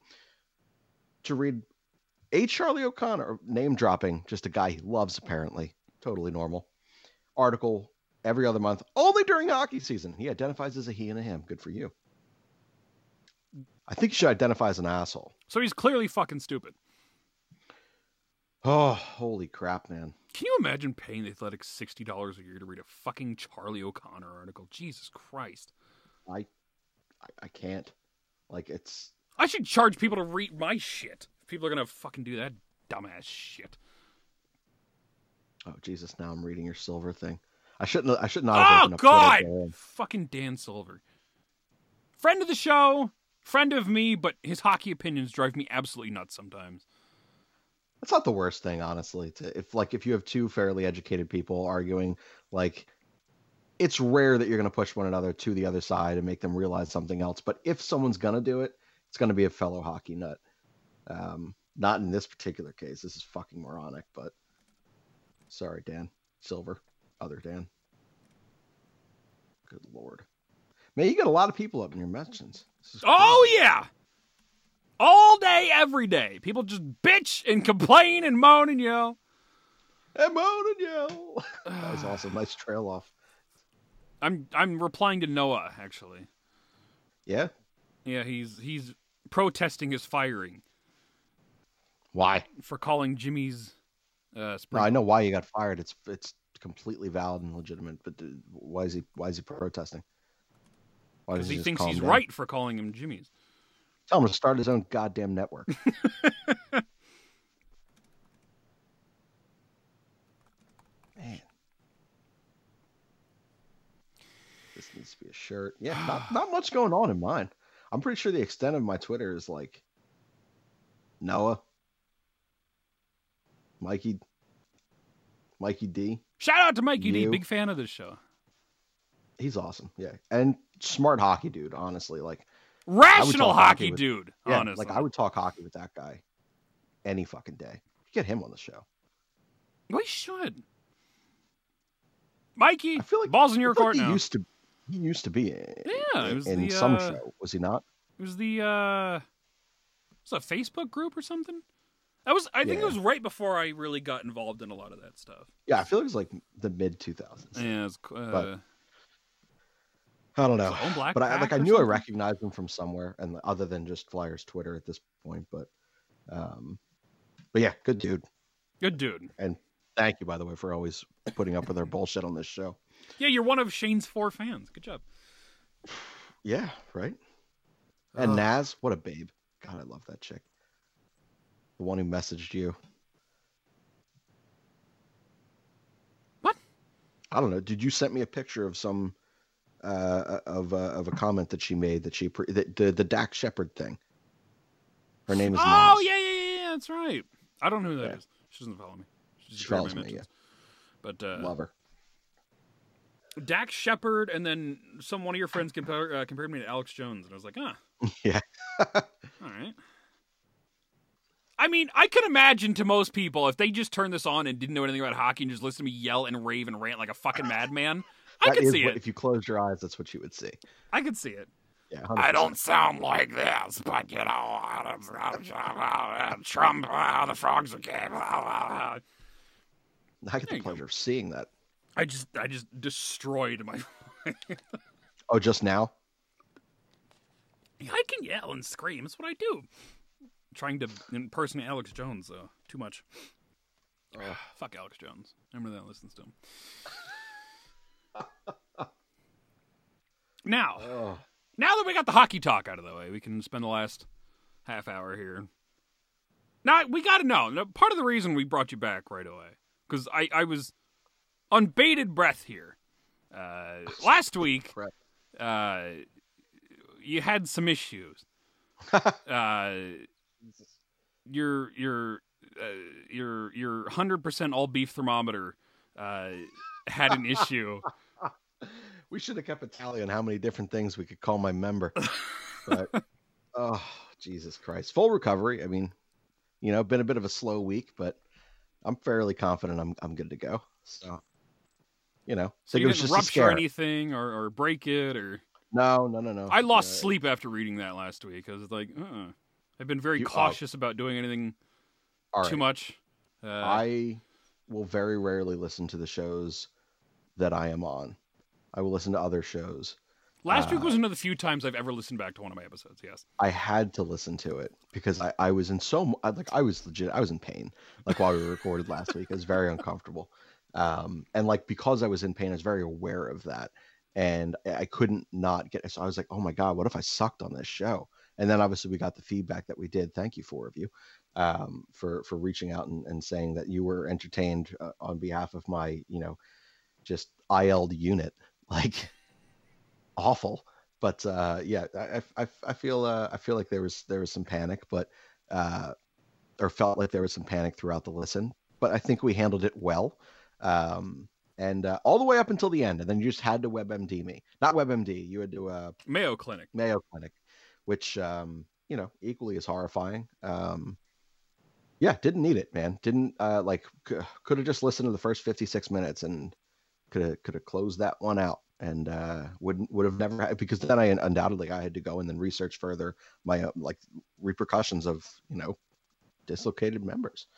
to read a Charlie O'Connor name dropping, just a guy he loves apparently, totally normal. Article every other month, only during hockey season. He identifies as a he and a him. Good for you. I think you should identify as an asshole. So he's clearly fucking stupid. Oh, holy crap, man. Can you imagine paying the Athletics sixty dollars a year to read a fucking Charlie O'Connor article? Jesus Christ! I, I, I can't. Like it's. I should charge people to read my shit. If people are gonna fucking do that dumbass shit. Oh Jesus! Now I'm reading your silver thing. I shouldn't. I should not. Have Oh opened up God! Fucking Dan Silver, friend of the show, friend of me, but his hockey opinions drive me absolutely nuts sometimes. That's not the worst thing, honestly. To if like if you have two fairly educated people arguing, like it's rare that you're going to push one another to the other side and make them realize something else. But if someone's going to do it, it's going to be a fellow hockey nut. Um, not in this particular case. This is fucking moronic. But sorry, Dan Silver, other Dan. Good lord, man, you got a lot of people up in your mentions. Oh crazy. yeah. All day, every day. People just bitch and complain and moan and yell. And moan and yell. that was awesome. Nice trail off. I'm I'm replying to Noah actually. Yeah. Yeah, he's he's protesting his firing Why? for calling Jimmy's uh No. I know why he got fired. It's it's completely valid and legitimate. But why is he why is he protesting? Why because he just thinks he's down? right for calling him Jimmy's. Tell him to start his own goddamn network. Man, this needs to be a shirt. Yeah, not not much going on in mine. I'm pretty sure the extent of my Twitter is like Noah, Mikey, Mikey D. Shout out to Mikey D, big fan of this show. He's awesome. Yeah, and smart hockey dude. Honestly, like Rational hockey hockey with- dude, yeah, honestly. like I would talk hockey with that guy any fucking day. Get him on the show. We should. Mikey, I feel like balls in your court like he now. used to. He used to be in, Yeah, was in the, some uh, show, was he not? It was the uh was a Facebook group or something? That was I think Yeah. it was right before I really got involved in a lot of that stuff. Yeah, I feel like it was like the mid two thousands. Yeah, it was, uh, But- I don't know, but I like I knew I recognized him from somewhere, and other than just Flyers Twitter at this point, but um, but yeah, good dude, good dude. and thank you by the way for always putting up with our bullshit on this show. Yeah, you're one of Shane's four fans. Good job. Yeah, right. And Ugh. Naz, what a babe. God, I love that chick. The one who messaged you. What? I don't know. Did you send me a picture of some uh of uh, of a comment that she made that she pre- the the, the Dax Shepard thing? Her name is Oh Naz. yeah, yeah, yeah, yeah, that's right. I don't know who that is. Yeah. She doesn't follow me. She's She follows me, Yeah. But uh, Love her. Dax Shepard, and then some one of your friends compared uh, compared me to Alex Jones, and I was like, ah, Yeah. all right. I mean, I can imagine to most people if they just turned this on and didn't know anything about hockey and just listened to me yell and rave and rant like a fucking madman. I That could see what- it. If you closed your eyes, that's what you would see. I could see it. Yeah. I 100%. don't sound like this, but you know, Trump, uh, the frogs are gay. I get There the you go. pleasure of seeing that. I just, I just destroyed my. Oh, just now? I can yell and scream. That's what I do. Trying to impersonate Alex Jones, though. Too much. Fuck Alex Jones. Remember that listens to him. now, Oh. now that we got the hockey talk out of the way, we can spend the last half hour here. Now we got to know. Now, part of the reason we brought you back right away because I, I was on bated breath here. Uh, last week, uh, you had some issues. uh, your your uh, your your hundred percent all beef thermometer uh, had an issue. We should have kept a tally on how many different things we could call my member. But oh, Jesus Christ. Full recovery. I mean, you know, been a bit of a slow week, but I'm fairly confident I'm I'm good to go. So you know, So you didn't rupture anything or, or break it or No, no, no, no. I lost Uh, sleep after reading that last week because it's like uh I've been very You- oh. cautious about doing anything all too right. much. Uh, I will very rarely listen to the shows that I am on. I will listen to other shows. Last week Uh, was one of the few times I've ever listened back to one of my episodes. Yes. I had to listen to it because I, I was in so like I was legit I was in pain like while we recorded last week. It was very uncomfortable, um, and like because I was in pain, I was very aware of that, and I couldn't not get. So I was like, oh my god, what if I sucked on this show? And then obviously we got the feedback that we did. Thank you four of you um, for for reaching out and, and saying that you were entertained uh, on behalf of my you know just IL'd unit like awful but uh, yeah, I, I, I feel uh, I feel like there was there was some panic, but uh, or felt like there was some panic throughout the listen. But I think we handled it well, um, and uh, all the way up until the end, and then you just had to WebMD me, not WebMD. You had to uh, Mayo Clinic. Mayo Clinic, which um, you know equally is horrifying. Um, yeah, didn't need it, man. Didn't uh, like c- could have just listened to the first fifty six minutes and could have could have closed that one out and uh, wouldn't would have never had, because then I undoubtedly I had to go and then research further my uh, like repercussions of you know dislocated members.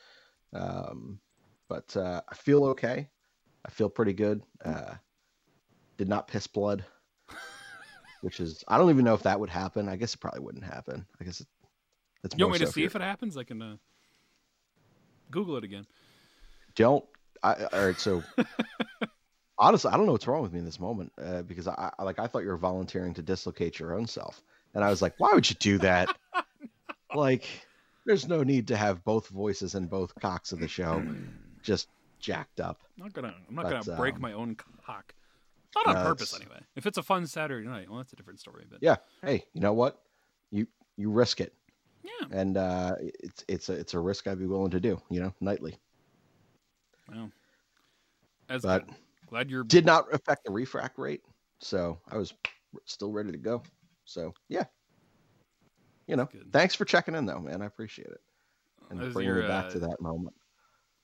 Um, but uh, I feel okay. I feel pretty good. Uh, did not piss blood, which is I don't even know if that would happen. I guess it probably wouldn't happen. I guess it, it's You want me to see if it happens? I can uh, Google it again. don't I, all right so honestly i don't know what's wrong with me in this moment uh, because I, I like i thought you were volunteering to dislocate your own self and i was like why would you do that like there's no need to have both voices and both cocks of the show just jacked up I'm not gonna. I'm not But, gonna break um, my own cock. Not on no, purpose, it's- anyway. If it's a fun Saturday night, well, that's a different story. But yeah hey you know what you you risk it yeah. and uh it's it's a it's a risk i'd be willing to do you know nightly Well, as But- good. glad you're. did not affect the refract rate so i was still ready to go so yeah you know thanks for checking in though man i appreciate it and bringing your, me back uh, to that moment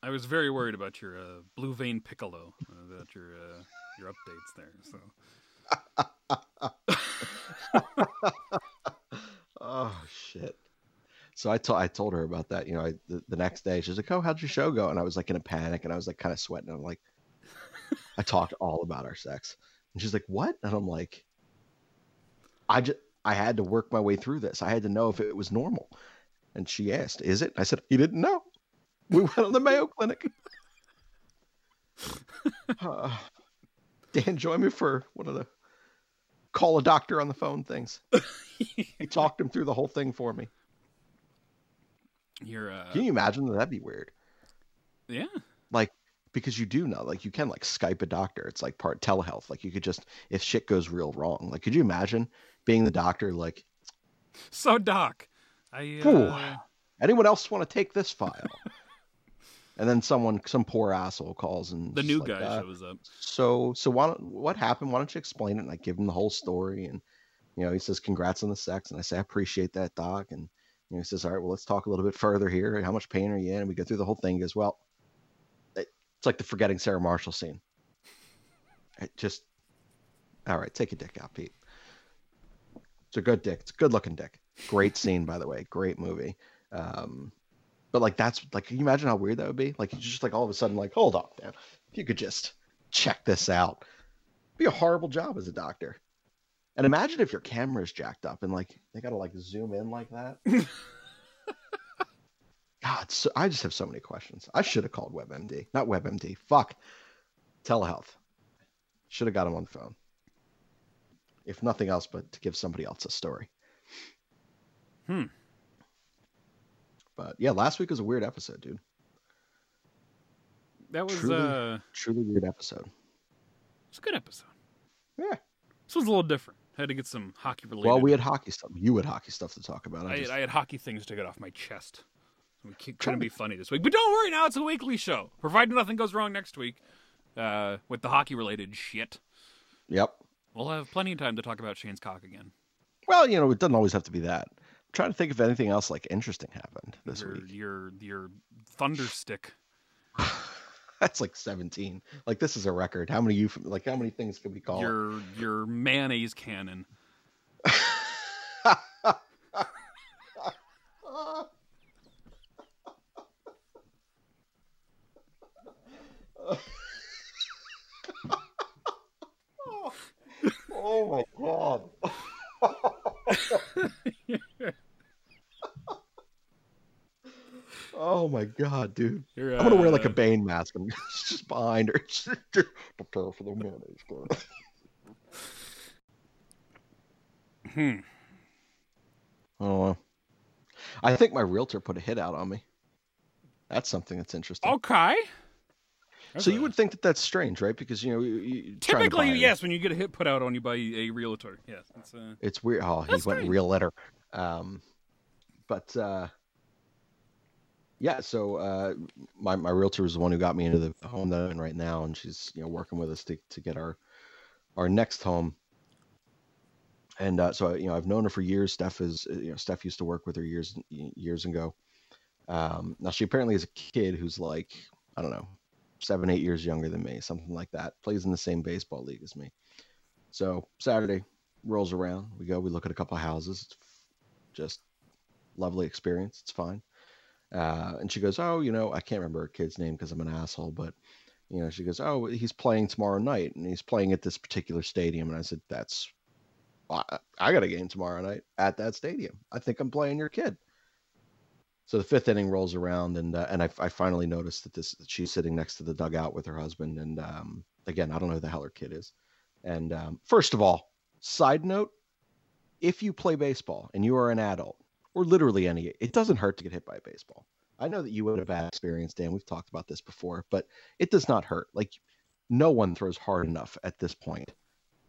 I was very worried about your uh, blue vein piccolo, uh, about your uh, your updates there. So oh shit so I told I told her about that. You know, I, the, the next day she's like, "Oh, how'd your show go?" And I was like in a panic, and I was like kind of sweating. I'm like, I talked all about our sex, and she's like, "What?" And I'm like, I just I had to work my way through this. I had to know if it was normal. And she asked, "Is it?" I said, "You didn't know." We went on the Mayo Clinic. Uh, Dan join me for one of the call a doctor on the phone things. he talked him through the whole thing for me. you're. Uh, Can you imagine that? That'd be weird. yeah. Like because you do know, like you can like Skype a doctor. It's like part telehealth. Like you could just if shit goes real wrong. Like could you imagine being the doctor? Like So Doc, I. Uh, anyone else want to take this file? and then someone, some poor asshole calls and the new like, guy uh, shows up. so so why don't, what happened? Why don't you explain it? And I give him the whole story, and you know he says congrats on the sex, and I say I appreciate that, doc, and you know, he says all right, well let's talk a little bit further here. How much pain are you in? And we go through the whole thing. He goes well, it's like the forgetting Sarah Marshall scene. It just all right, take a dick out, Pete. It's a good dick. It's a good looking dick. Great scene, by the way. Great movie. Um, but like that's like, can you imagine how weird that would be? Like you just like all of a sudden like, hold on, man. If you could just check this out, be a horrible job as a doctor. And imagine if your camera's jacked up and like they gotta like zoom in like that. God, so, I just have so many questions. I should have called WebMD, not WebMD. Fuck, telehealth. Should have got him on the phone. If nothing else, but to give somebody else a story. Hmm. But yeah, last week was a weird episode, dude. That was Truly. uh, Truly weird episode. it's a good episode. Yeah. This was a little different. I Had to get some hockey related. Well, we had hockey stuff. You had hockey stuff to talk about. I I, just- I had hockey things to get off my chest. We couldn't to- be funny this week, but don't worry. Now it's a weekly show, provided nothing goes wrong next week uh, with the hockey related shit. Yep. We'll have plenty of time to talk about Shane's cock again. Well, you know, it doesn't always have to be that trying to think if anything else like interesting happened this your, week. Your your thunderstick. That's like seventeen. Like this is a record. How many you like? How many things can we call your your mayonnaise cannon? oh my god. dude! You're, I'm gonna wear like a uh, Bane mask. I'm just behind her. Prepare for the mayonnaise. girl. Hmm. Oh. I think my realtor put a hit out on me. That's something that's interesting. Okay. so you would think that that's strange, right? Because you know, you, you, to typically buy it. yes when you get a hit put out on you by a realtor. Yes. It's, uh, It's weird. Oh, he That's went real letter. Um, but uh, yeah, so uh, my my realtor was the one who got me into the home that I'm in right now, and she's you know working with us to to get our our next home. And uh, so you know I've known her for years. Steph is you know Steph used to work with her years years ago. Um, now she apparently is a kid who's like I don't know seven eight years younger than me, something like that. Plays in the same baseball league as me. So Saturday rolls around. We go. We look at a couple of houses. It's just lovely experience. It's fine. Uh, and she goes, "Oh, you know, I can't remember her kid's name because I'm an asshole, but you know, she goes, "Oh, he's playing tomorrow night, and he's playing at this particular stadium." And I said, "That's, I, I got a game tomorrow night at that stadium. I think I'm playing your kid." So the fifth inning rolls around, and uh, and I, I finally noticed that this that she's sitting next to the dugout with her husband, and um, again, I don't know who the hell her kid is. And um, first of all, side note, if you play baseball and you are an adult, or literally any, it doesn't hurt to get hit by a baseball. I know that you had a bad experience, Dan. We've talked about this before, but it does not hurt. Like no one throws hard enough at this point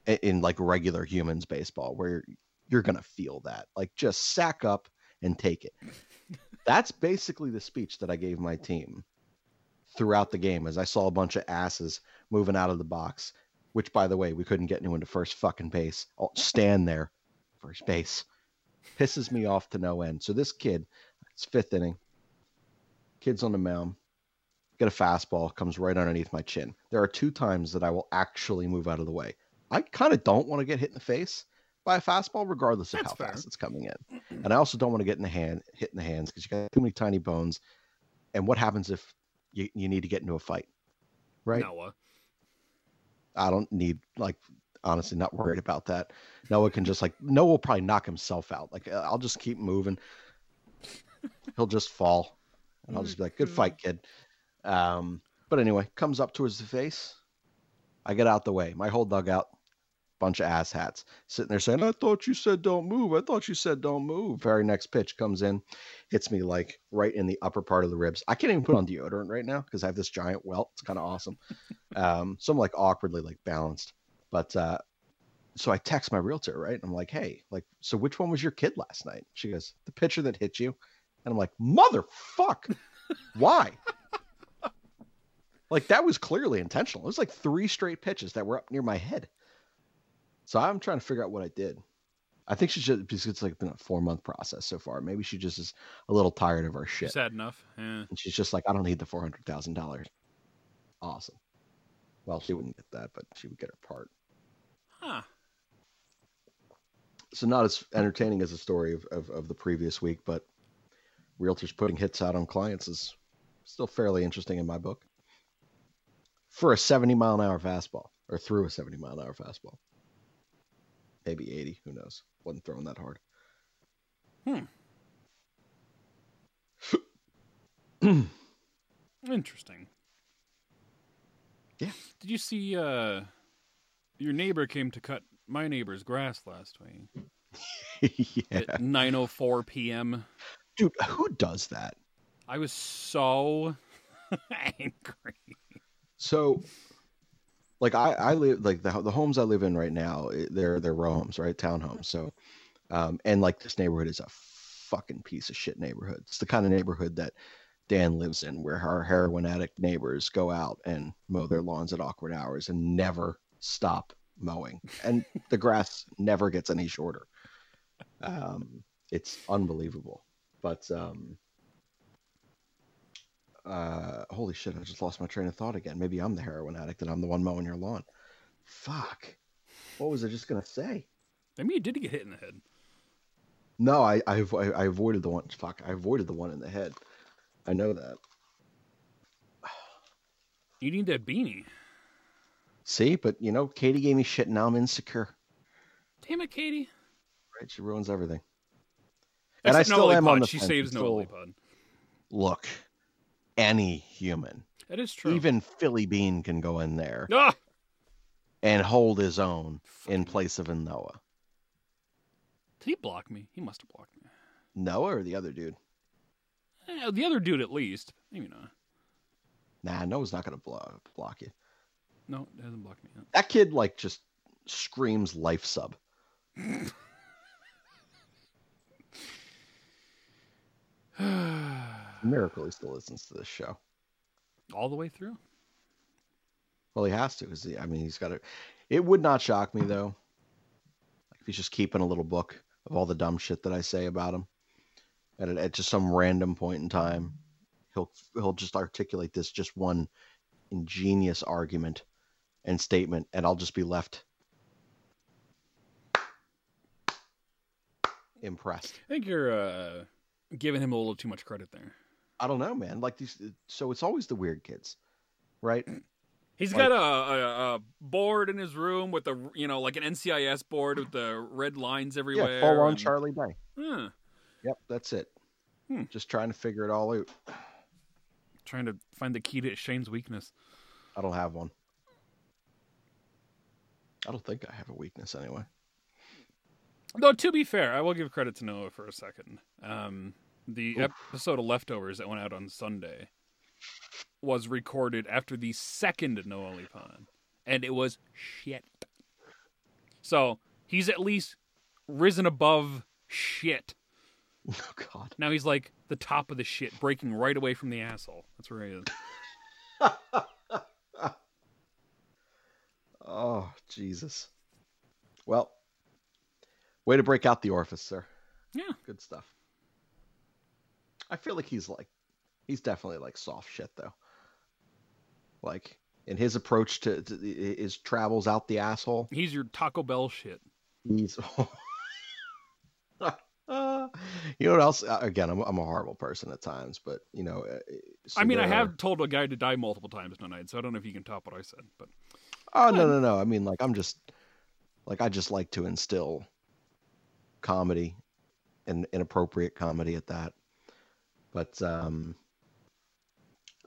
in, in like regular humans baseball where you're, you're gonna feel that. Like just sack up and take it. That's basically the speech that I gave my team throughout the game as I saw a bunch of asses moving out of the box, which by the way, we couldn't get anyone to first fucking base. I'll stand there, first base. Pisses me off to no end. So this kid, it's fifth inning. Kid's on the mound. Get a fastball, comes right underneath my chin. There are two times that I will actually move out of the way. I kind of don't want to get hit in the face by a fastball, regardless of That's how fair. fast it's coming in. And I also don't want to get in the hand, hit in the hands, because you got too many tiny bones. And what happens if you, you need to get into a fight? Right? Noah. I don't need like honestly not worried about that. Noah can just like Noah will probably knock himself out. Like uh, I'll just keep moving. He'll just fall, and I'll just be like, "Good fight, kid." Um, but anyway, comes up towards the face. I get out the way. My whole dugout, bunch of ass hats sitting there saying, "I thought you said don't move. I thought you said don't move." Very next pitch comes in, hits me like right in the upper part of the ribs. I can't even put on deodorant right now because I have this giant welt. It's kind of awesome. Um, so I'm like awkwardly like balanced. But uh, so I text my realtor, right? And I'm like, hey, like, so which one was your kid last night? She goes, the pitcher that hit you. And I'm like, motherfuck, why? like that was clearly intentional. It was like three straight pitches that were up near my head. So I'm trying to figure out what I did. I think she should because it's like been a four month process so far. Maybe she just is a little tired of our shit. She's had enough. Yeah. And she's just like, I don't need the four hundred thousand dollars. Awesome. Well, she wouldn't get that, but she would get her part. Huh. So not as entertaining as the story of, of, of the previous week, but realtors putting hits out on clients is still fairly interesting in my book. For a 70 mile an hour fastball, or through a 70 mile an hour fastball. Maybe 80, who knows? Wasn't throwing that hard. Hmm. interesting. Yeah. Did you see uh your neighbor came to cut my neighbor's grass last week yeah. at 9:04 p.m. Dude, who does that? I was so angry. So, like I, I live like the the homes I live in right now. eh, They're they're row homes, right? Townhomes. So, um, and like this neighborhood is a fucking piece of shit neighborhood. It's the kind of neighborhood that Dan lives in, where our heroin addict neighbors go out and mow their lawns at awkward hours and never stop mowing, and the grass never gets any shorter. Um, it's unbelievable, but um, uh holy shit i just lost my train of thought again. Maybe i'm the heroin addict and i'm the one mowing your lawn. Fuck. What was i just gonna say? Maybe you did get hit in the head. no i i, I avoided the one fuck i avoided the one in the head. I know that. You need that beanie. See but you know katie gave me shit and now i'm insecure Damn it, Katie. right she ruins everything and i still am on the She saves It's no still- look, any human, That is true. even Philly Bean can go in there ah! and hold his own in place of a Noah. Did he block me? He must have blocked me. Noah or the other dude? Eh, the other dude, at least. Maybe not. Nah, Noah's not gonna block block you. No, it hasn't blocked me yet. That kid like just screams life sub. Miracle he still listens to this show. All the way through? Well, he has to, because I mean, he's got to. It would not shock me though, like if he's just keeping a little book of all the dumb shit that I say about him, at, at just some random point in time, he'll he'll just articulate this just one ingenious argument and statement, and I'll just be left impressed. I think you're uh, giving him a little too much credit there. I don't know, man. Like these, so it's always the weird kids, right? He's Like- got a, a, a board in his room with the you know like an NCIS board with the red lines everywhere. Yeah, full on and- Charlie Day. Huh. Yep, that's it. Hmm. Just trying to figure it all out. trying to find the key to Shane's weakness. I don't have one. I don't think I have a weakness anyway. Though to be fair, I will give credit to Noah for a second. Um, the Oof. episode of Leftovers that went out on Sunday was recorded after the second Noah Lipon, and it was shit. So he's at least risen above shit. Oh God. Now he's like the top of the shit, breaking right away from the asshole. That's where he is. Oh Jesus. Well, way to break out the orifice, sir. Yeah. Good stuff. I feel like he's like, he's definitely like soft shit though. Like in his approach to, to his travels out the asshole. He's your Taco Bell shit. He's. Uh, you know what else? Uh, Again, I'm I'm a horrible person at times, but you know. uh, so I mean, I have told a guy to die multiple times tonight, so I don't know if you can top what I said, but Oh no no no! I mean, like I'm just like I just like to instill comedy and inappropriate comedy at that. But um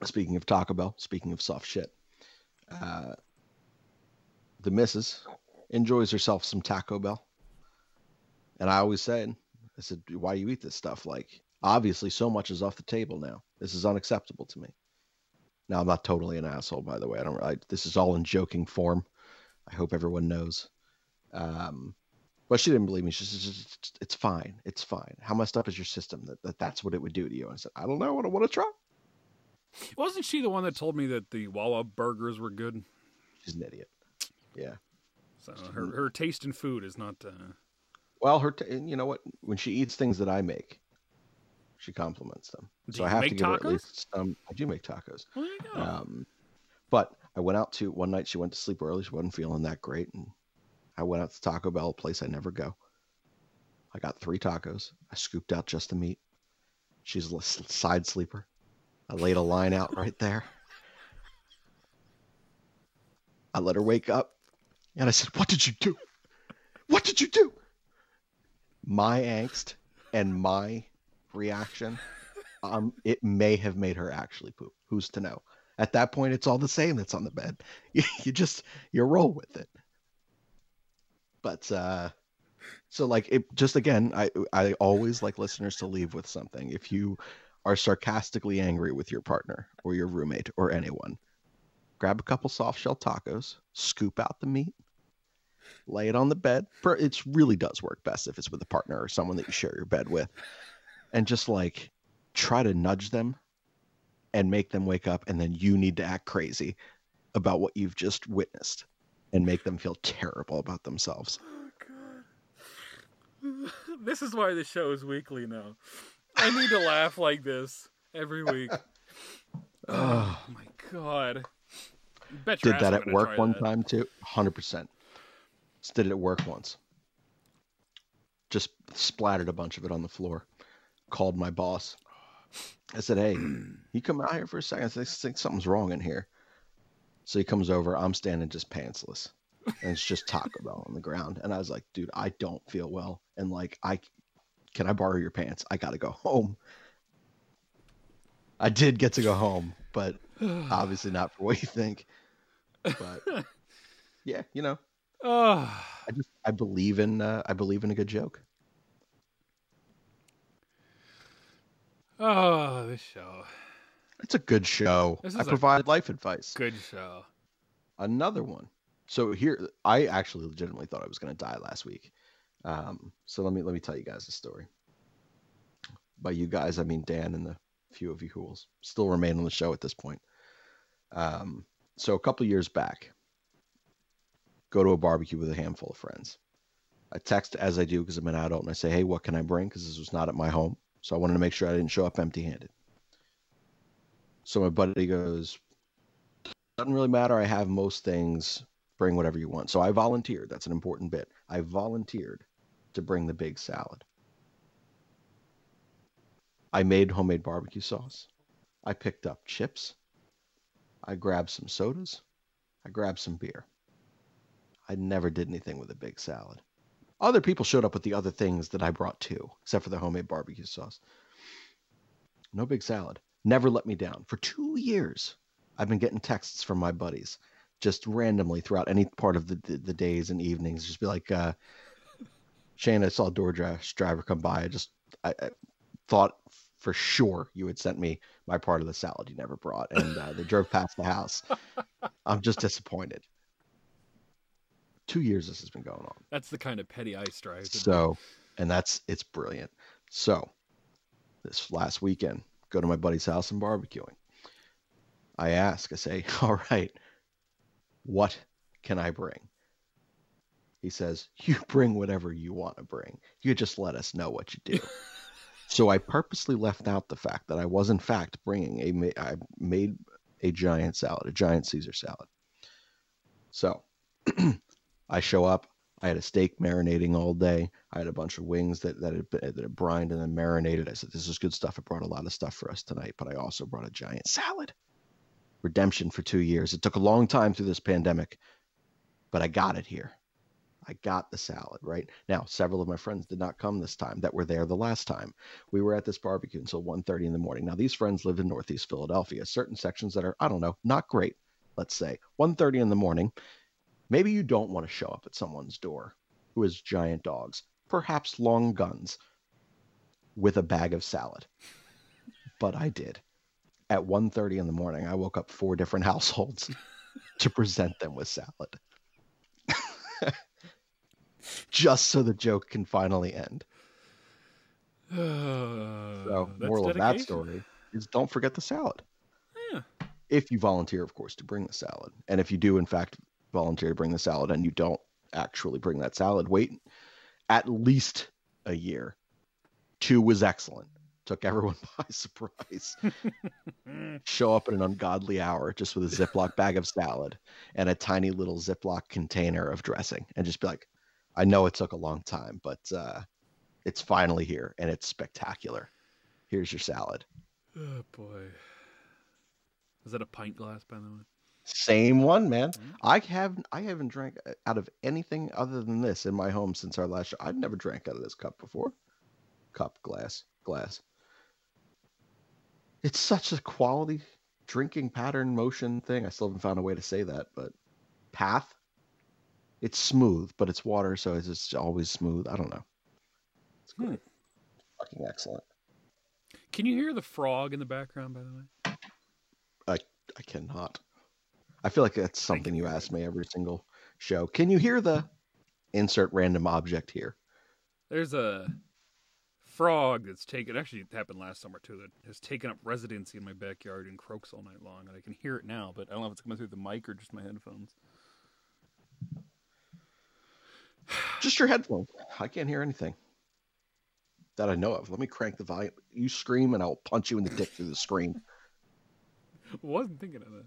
speaking of Taco Bell, speaking of soft shit, uh the missus enjoys herself some Taco Bell. And I always said, I said, why do you eat this stuff? Like, obviously so much is off the table now. This is unacceptable to me. Now I'm not totally an asshole, by the way. I don't. I, this is all in joking form. I hope everyone knows. Um, but she didn't believe me. She said, "It's- "It's fine. It's fine. How messed up is your system that, that that's what it would do to you?" And I said, "I don't know. I don't want to try." wasn't she the one that told me that the Wawa burgers were good? She's an idiot. Yeah. So her her taste in food is not. Uh, Well, her. T- you know what? When she eats things that I make, she compliments them. Do so I have to give her at least some. I do make tacos. well, there you go. Um, but I went out to one night. She went to sleep early. She wasn't feeling that great, and I went out to Taco Bell, a place I never go. I got three tacos. I scooped out just the meat. She's a side sleeper. I laid a line out right there. I let her wake up, and I said, "What did you do? What did you do?" My angst and my reaction um, it may have made her actually poop. Who's to know? At that point, it's all the same that's on the bed. You, you just you roll with it. But uh, so like it just again, I I always like listeners to leave with something. If you are sarcastically angry with your partner or your roommate or anyone, grab a couple soft shell tacos, scoop out the meat, lay it on the bed. It really does work best if it's with a partner or someone that you share your bed with, and just like try to nudge them and make them wake up and then you need to act crazy about what you've just witnessed and make them feel terrible about themselves. Oh, this is why the show is weekly now. I need to laugh like this every week. Oh my god! Bet Did that at work one that. time too? 100%. Just did it at work once. Just splattered a bunch of it on the floor. Called my boss. I said, "Hey, you come out here for a second. I think something's wrong in here." So he comes over. I'm standing just pantsless, and it's just Taco Bell on the ground. And I was like, "Dude, I don't feel well, and like, I can I borrow your pants? I gotta go home." I did get to go home, but obviously not for what you think. But yeah, you know, I just I believe in uh, I believe in a good joke. Oh, this show. It's a good show. I provide life advice. Good show. Another one. So here, I actually legitimately thought I was going to die last week. Um, so let me let me tell you guys the story. By you guys, I mean Dan and the few of you who will still remain on the show at this point. Um, so a couple years back, go to a barbecue with a handful of friends. I text as I do because I'm an adult, and I say, "Hey, what can I bring?" Because this was not at my home, so I wanted to make sure I didn't show up empty-handed. So my buddy goes, doesn't really matter. I have most things. Bring whatever you want. So I volunteered. That's an important bit. I volunteered to bring the big salad. I made homemade barbecue sauce. I picked up chips. I grabbed some sodas. I grabbed some beer. I never did anything with a big salad. Other people showed up with the other things that I brought too, except for the homemade barbecue sauce. No big salad. Never let me down. For two years, I've been getting texts from my buddies just randomly throughout any part of the, the, the days and evenings. Just be like, uh, Shane, I saw a DoorDash driver come by. I just I, I thought for sure you had sent me my part of the salad you never brought. And uh, they drove past the house. I'm just disappointed. Two years this has been going on. That's the kind of petty I strive. So, and that's it's brilliant. So, this last weekend, go to my buddy's house and barbecuing. I ask, I say, "All right, what can I bring?" He says, "You bring whatever you want to bring. You just let us know what you do." so I purposely left out the fact that I was in fact bringing a I made a giant salad, a giant Caesar salad. So, I show up. I had a steak marinating all day. I had a bunch of wings that that had, that had brined and then marinated. I said, "This is good stuff." I brought a lot of stuff for us tonight, but I also brought a giant salad. Redemption for two years. It took a long time through this pandemic, but I got it here. I got the salad right now. Several of my friends did not come this time that were there the last time. We were at this barbecue until 1.30 in the morning. Now these friends live in Northeast Philadelphia. Certain sections that are I don't know, not great. Let's say 1.30 in the morning. Maybe you don't want to show up at someone's door who has giant dogs, perhaps long guns, with a bag of salad. But I did. At 1:30 in the morning, I woke up four different households to present them with salad. Just so the joke can finally end. So, That's moral of that story is don't forget the salad. Yeah. If you volunteer, of course, to bring the salad. And if you do, in fact, volunteer to bring the salad and you don't actually bring that salad, wait at least a year. Two was excellent. Took everyone by surprise. Show up at an ungodly hour just with a Ziploc bag of salad and a tiny little Ziploc container of dressing and just be like, I know it took a long time, but uh, it's finally here and it's spectacular. Here's your salad. Oh boy. Is that a pint glass, by the way? Same one, man. Mm. I haven't I haven't drank uh, out of anything other than this in my home since our last show. I've never drank out of this cup before. Cup, glass, glass. It's such a quality drinking pattern motion thing. I still haven't found a way to say that, but path. It's smooth, but it's water, so it's just always smooth. I don't know. It's Hmm. Fucking excellent. Can you hear the frog in the background, by the way? I I cannot. I feel like that's something you ask me every single show. Can you hear the insert random object here? There's a frog that's taken. Actually, it happened last summer too. That has taken up residency in my backyard and croaks all night long, and I can hear it now. But I don't know if it's coming through the mic or just my headphones. Just your headphones. I can't hear anything that I know of. Let me crank the volume. You scream and I'll punch you in the dick through the screen. Wasn't thinking of that.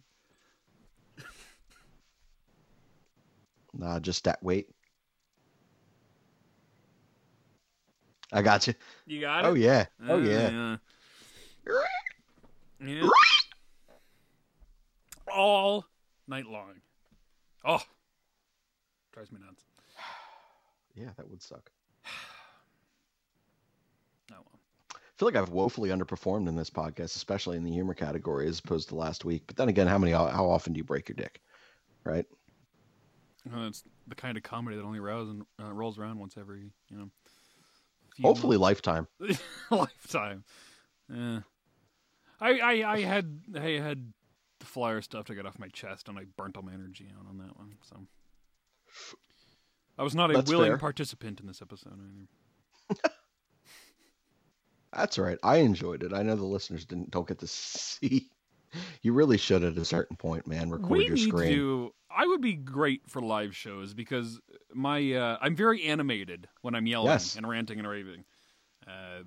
Nah, just that. weight. I got you. You got it. Oh yeah. Oh Uh, yeah. yeah. Yeah. All night long. Oh, drives me nuts. Yeah, that would suck. Oh well. feel like I've woefully underperformed in this podcast, especially in the humor category, as opposed to last week. But then again, how many? How often do you break your dick? Right. It's the kind of comedy that only rolls, and, uh, rolls around once every, you know. Hopefully, lifetime. months. lifetime. Yeah. I, I I had I had the flyer stuff to get off my chest, and I burnt all my energy out on that one. So I was not a That's willing fair. participant in this episode either. That's right. I enjoyed it. I know the listeners didn't don't get to see. You really should at a certain point, man. Record we your need screen. to do. I would be great for live shows because my uh, I'm very animated when I'm yelling Yes. and ranting and raving. Uh,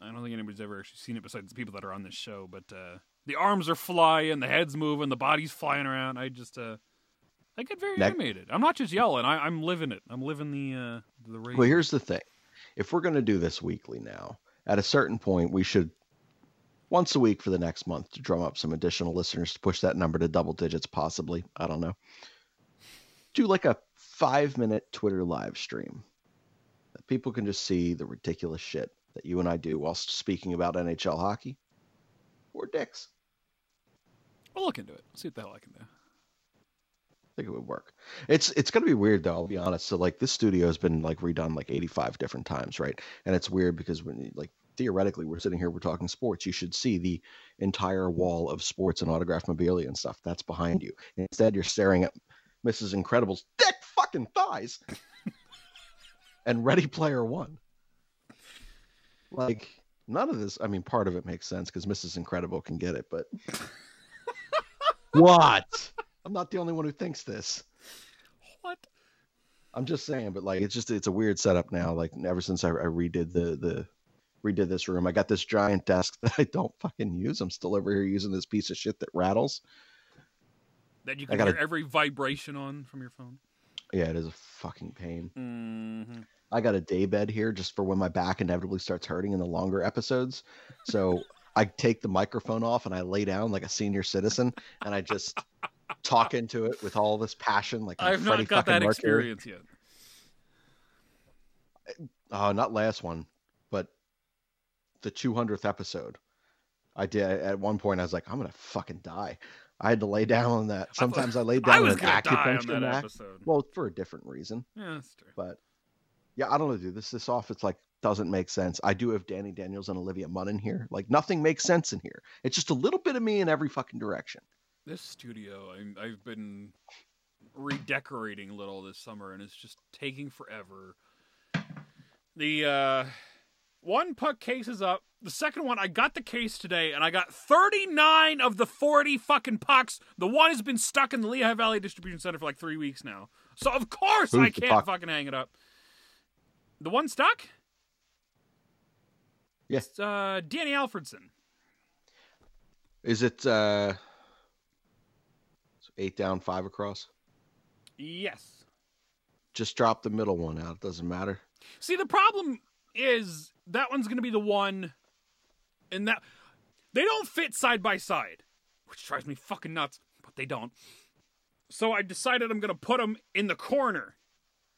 I don't think anybody's ever actually seen it besides the people that are on this show. But uh, the arms are flying, the head's moving, the body's flying around. I just uh, I get very Next- animated. I'm not just yelling. I, I'm living it. I'm living the uh, the rage. Well, here's the thing. If we're going to do this weekly now, at a certain point, we should once a week for the next month to drum up some additional listeners to push that number to double digits, possibly. I don't know. Do like a five minute Twitter live stream that people can just see the ridiculous shit that you and I do whilst speaking about NHL hockey or dicks. I'll look into it. See what the hell I can do. I think it would work. It's it's gonna be weird though. I'll be honest. So like this studio has been like redone like 85 different times, right? And it's weird because when you, like theoretically we're sitting here we're talking sports, you should see the entire wall of sports and autograph memorabilia and stuff that's behind you. Instead, you're staring at Mrs. Incredible's thick fucking thighs and Ready Player One. Like none of this. I mean, part of it makes sense because Mrs. Incredible can get it, but what? I'm not the only one who thinks this. What? I'm just saying, but like it's just it's a weird setup now. Like ever since I, I redid the the redid this room, I got this giant desk that I don't fucking use. I'm still over here using this piece of shit that rattles. That you can gotta- hear every vibration on from your phone. Yeah, it is a fucking pain. Mm-hmm. I got a day bed here just for when my back inevitably starts hurting in the longer episodes. So I take the microphone off and I lay down like a senior citizen and I just talk into it with all this passion, like I've Freddie not got that Mercury. experience yet. Oh, not last one, the 200th episode. I did at one point. I was like, I'm gonna fucking die. I had to lay down on that. Sometimes I, laid down I an acupuncture that mat. episode. Well, for a different reason, Yeah, that's true. but yeah, I don't know, dude. This this off. It's like doesn't make sense. I do have Dani Daniels and Olivia Munn in here. Like nothing makes sense in here. It's just a little bit of me in every fucking direction. This studio, I, I've been redecorating a little this summer, and it's just taking forever. The uh, one puck case is up. The second one, I got the case today, and I got 39 of the 40 fucking pucks. The one has been stuck in the Lehigh Valley Distribution Center for like three weeks now. So of course Who's I can't fucking hang it up. The one stuck? Yeah. It's uh, Danny Alfredsson. Is it uh eight down, five across? Yes. Just drop the middle one out. It doesn't matter. See, the problem is that one's going to be the one, and that they don't fit side by side, which drives me fucking nuts. But they don't. So I decided I'm going to put them in the corner,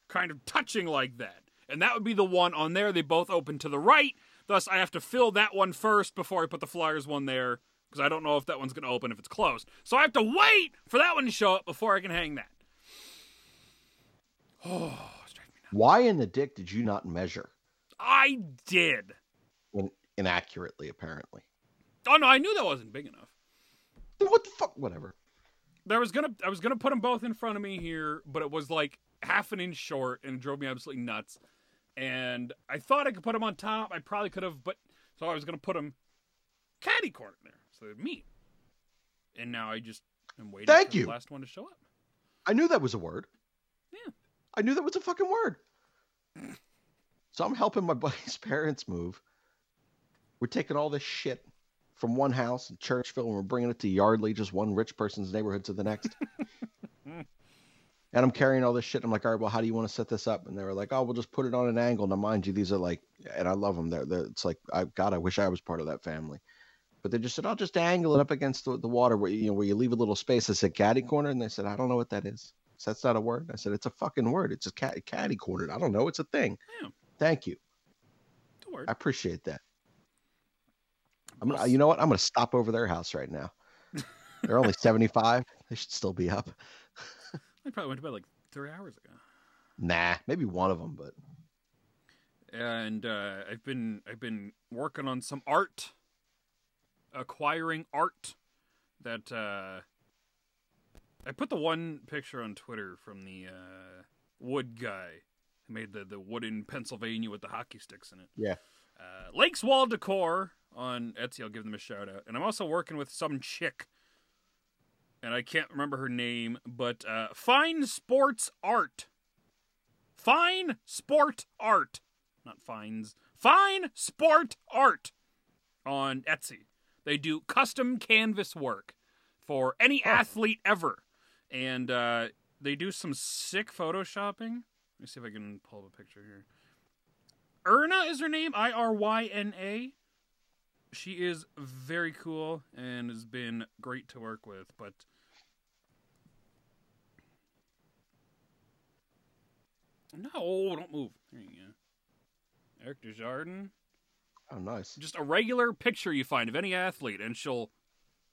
kind of touching like that, and that would be the one on there. They both open to the right. Thus, I have to fill that one first before I put the Flyers one there because I don't know if that one's going to open if it's closed. So I have to wait for that one to show up before I can hang that. Oh. Why in the dick did you not measure? I did. In- inaccurately, apparently. Oh no, I knew that wasn't big enough. Then What the fuck? Whatever. There was gonna, I was gonna put them both in front of me here, but it was like half an inch short, and it drove me absolutely nuts. And I thought I could put them on top. I probably could have, but so I was gonna put them caddy corner there, so they'd meet. And now I just am waiting Thank for you. the last one to show up. I knew that was a word. Yeah. I knew that was a fucking word. So I'm helping my buddy's parents move. We're taking all this shit from one house in Churchville and we're bringing it to Yardley, just one rich person's neighborhood to the next. and I'm carrying all this shit. I'm like, all right, well, how do you want to set this up? And they were like, oh, we'll just put it on an angle. Now, mind you, these are like, and I love them. They're, they're it's like, I God, I wish I was part of that family. But they just said, I'll just angle it up against the, the water where you know where you leave a little space. I said, caddy corner, and they said, I don't know what that is. Said, That's not a word. I said, It's a fucking word. It's a cat, caddy corner. I don't know. It's a thing. Yeah. Thank you. Don't. I appreciate that. I'm gonna, you know what? I'm gonna stop over their house right now. They're only 75. They should still be up. I probably went to bed like three hours ago. Nah, maybe one of them, but and uh, I've been I've been working on some art, acquiring art. That uh, I put the one picture on Twitter from the uh, wood guy made the the wooden Pennsylvania with the hockey sticks in it. Yeah. Uh, Lakes Wall Decor on Etsy. I'll give them a shout out. And I'm also working with some chick, and I can't remember her name, but uh, Fine Sports Art. Fine Sport Art not fines, fine sport art on Etsy. They do custom canvas work for any athlete ever. And uh, they do some sick photoshopping. Let me see if I can pull up a picture here. Iryna is her name, I R Y N A. She is very cool and has been great to work with, but No, don't move. There you go. Eric Desjardins. oh, nice. Just a regular picture you find of any athlete, and she'll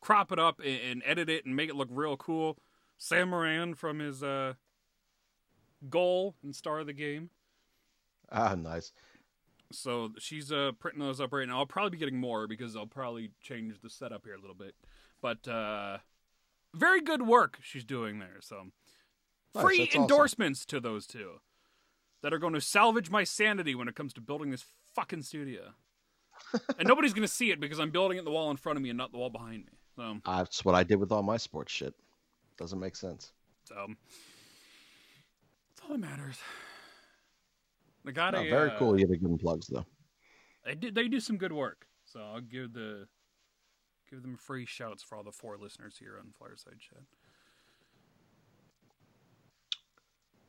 crop it up and, and edit it and make it look real cool. Sam Morin from his uh, goal and star of the game. Ah, nice. So she's uh, printing those up right now. I'll probably be getting more because I'll probably change the setup here a little bit. But uh, very good work she's doing there. So Nice, free that's awesome. endorsements to those two that are going to salvage my sanity when it comes to building this fucking studio. and nobody's going to see it because I'm building it in the wall in front of me and not the wall behind me. So, That's what I did with all my sports shit. Doesn't make sense. so all that matters. I got No, a very uh, cool. You have to give them plugs though. They did. They do some good work. So I'll give the give them free shouts for all the four listeners here on Fireside Chat.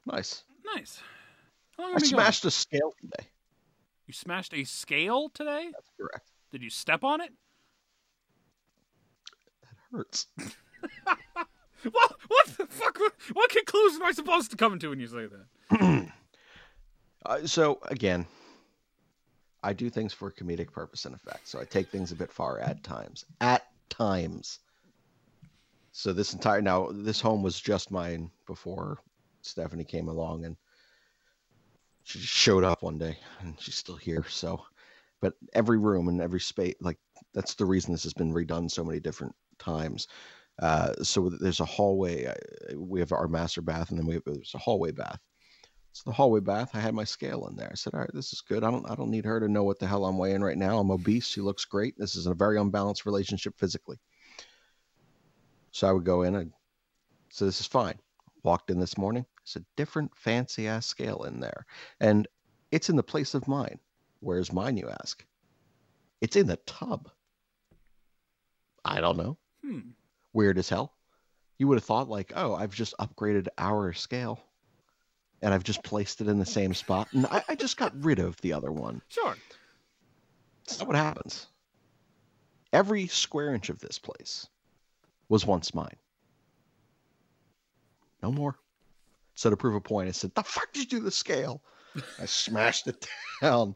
Nice. Nice. I been going? smashed a scale today. You smashed a scale today? That's correct. Did you step on it? That hurts. What? What the fuck? What, conclusion am I supposed to come to when you say that? Uh, so again, I do things for comedic purpose and effect. So I take things a bit far at times. At times. So this entire now this home was just mine before Stephanie came along and she showed up one day and she's still here. So but every room and every space like that's the reason this has been redone so many different times. Uh, so there's a hallway. uh, We have our master bath, and then we have there's a hallway bath. So the hallway bath, I had my scale in there. I said, "All right, this is good. I don't, I don't need her to know what the hell I'm weighing right now. I'm obese. She looks great. This is a very unbalanced relationship physically." So I would go in and so this is fine. Walked in this morning. It's a different fancy ass scale in there, and it's in the place of mine. Where's mine, you ask? It's in the tub. I don't know Hmm. Weird as hell. You would have thought like, oh, I've just upgraded our scale, and I've just placed it in the same spot, and I, I just got rid of the other one. Sure. That's not what happens. Every square inch of this place was once mine. No more. So to prove a point, I said, "The fuck did you do the scale?" I smashed it down.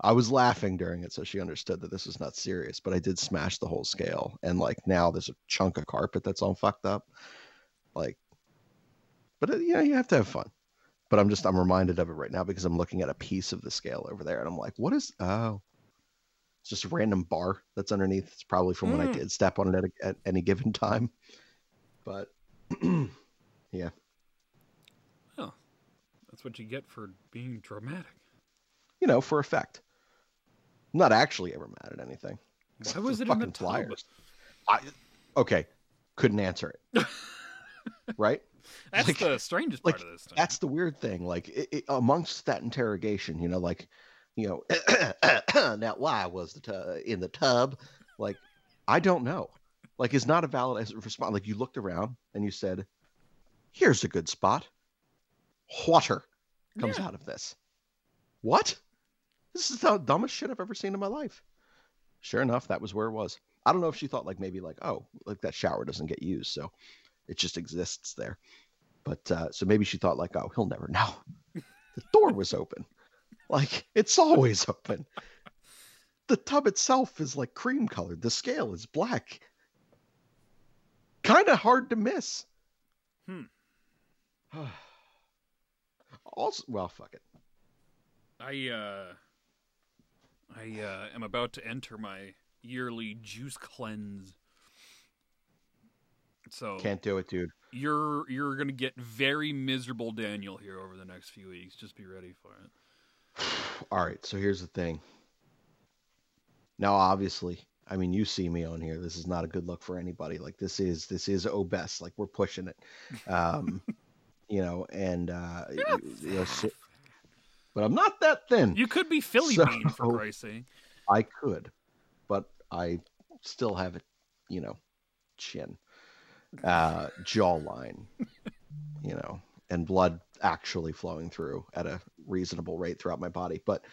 I was laughing during it, so she understood that this was not serious. But I did smash the whole scale, and like now there's a chunk of carpet that's all fucked up. Like, but uh, yeah, you have to have fun. But I'm just I'm reminded of it right now because I'm looking at a piece of the scale over there, and I'm like, what is? Oh, it's just a random bar that's underneath. It's probably from when I Mm. did step on it at, at any given time. But yeah, Well, That's what you get for being dramatic. You know, for effect. I'm not actually ever mad at anything. Why was it in the fucking flyers. I, okay, couldn't answer it. right? That's Like- the strangest part of this. Thing. That's the weird thing. Like it, it, amongst that interrogation, you know, like you know, now why was the tu- in the tub? Like I don't know. Like is not a valid as- response. Like you looked around and you said, "Here's a good spot." Water comes Yeah. out of this. What? This is the dumbest shit I've ever seen in my life. Sure enough, that was where it was. I don't know if she thought like maybe like oh like that shower doesn't get used, so it just exists there. But uh, so maybe she thought like oh he'll never know. the door was open, like it's always open. the tub itself is like cream colored. The scale is black. Kind of hard to miss. Hmm. also, well, fuck it. I uh I uh am about to enter my yearly juice cleanse. So Can't do it, dude. you're you're gonna get very miserable Daniel here over the next few weeks. Just be ready for it. All right, so here's the thing. Now, obviously, I mean, you see me on here. This is not a good look for anybody. Like this is this is obese. Like we're pushing it, um, you know. And uh, you know, so, but I'm not that thin. You could be Philly So- Bean for Christ's sake. I could, but I still have a, you know, chin, uh, jawline, you know, and blood actually flowing through at a reasonable rate throughout my body. But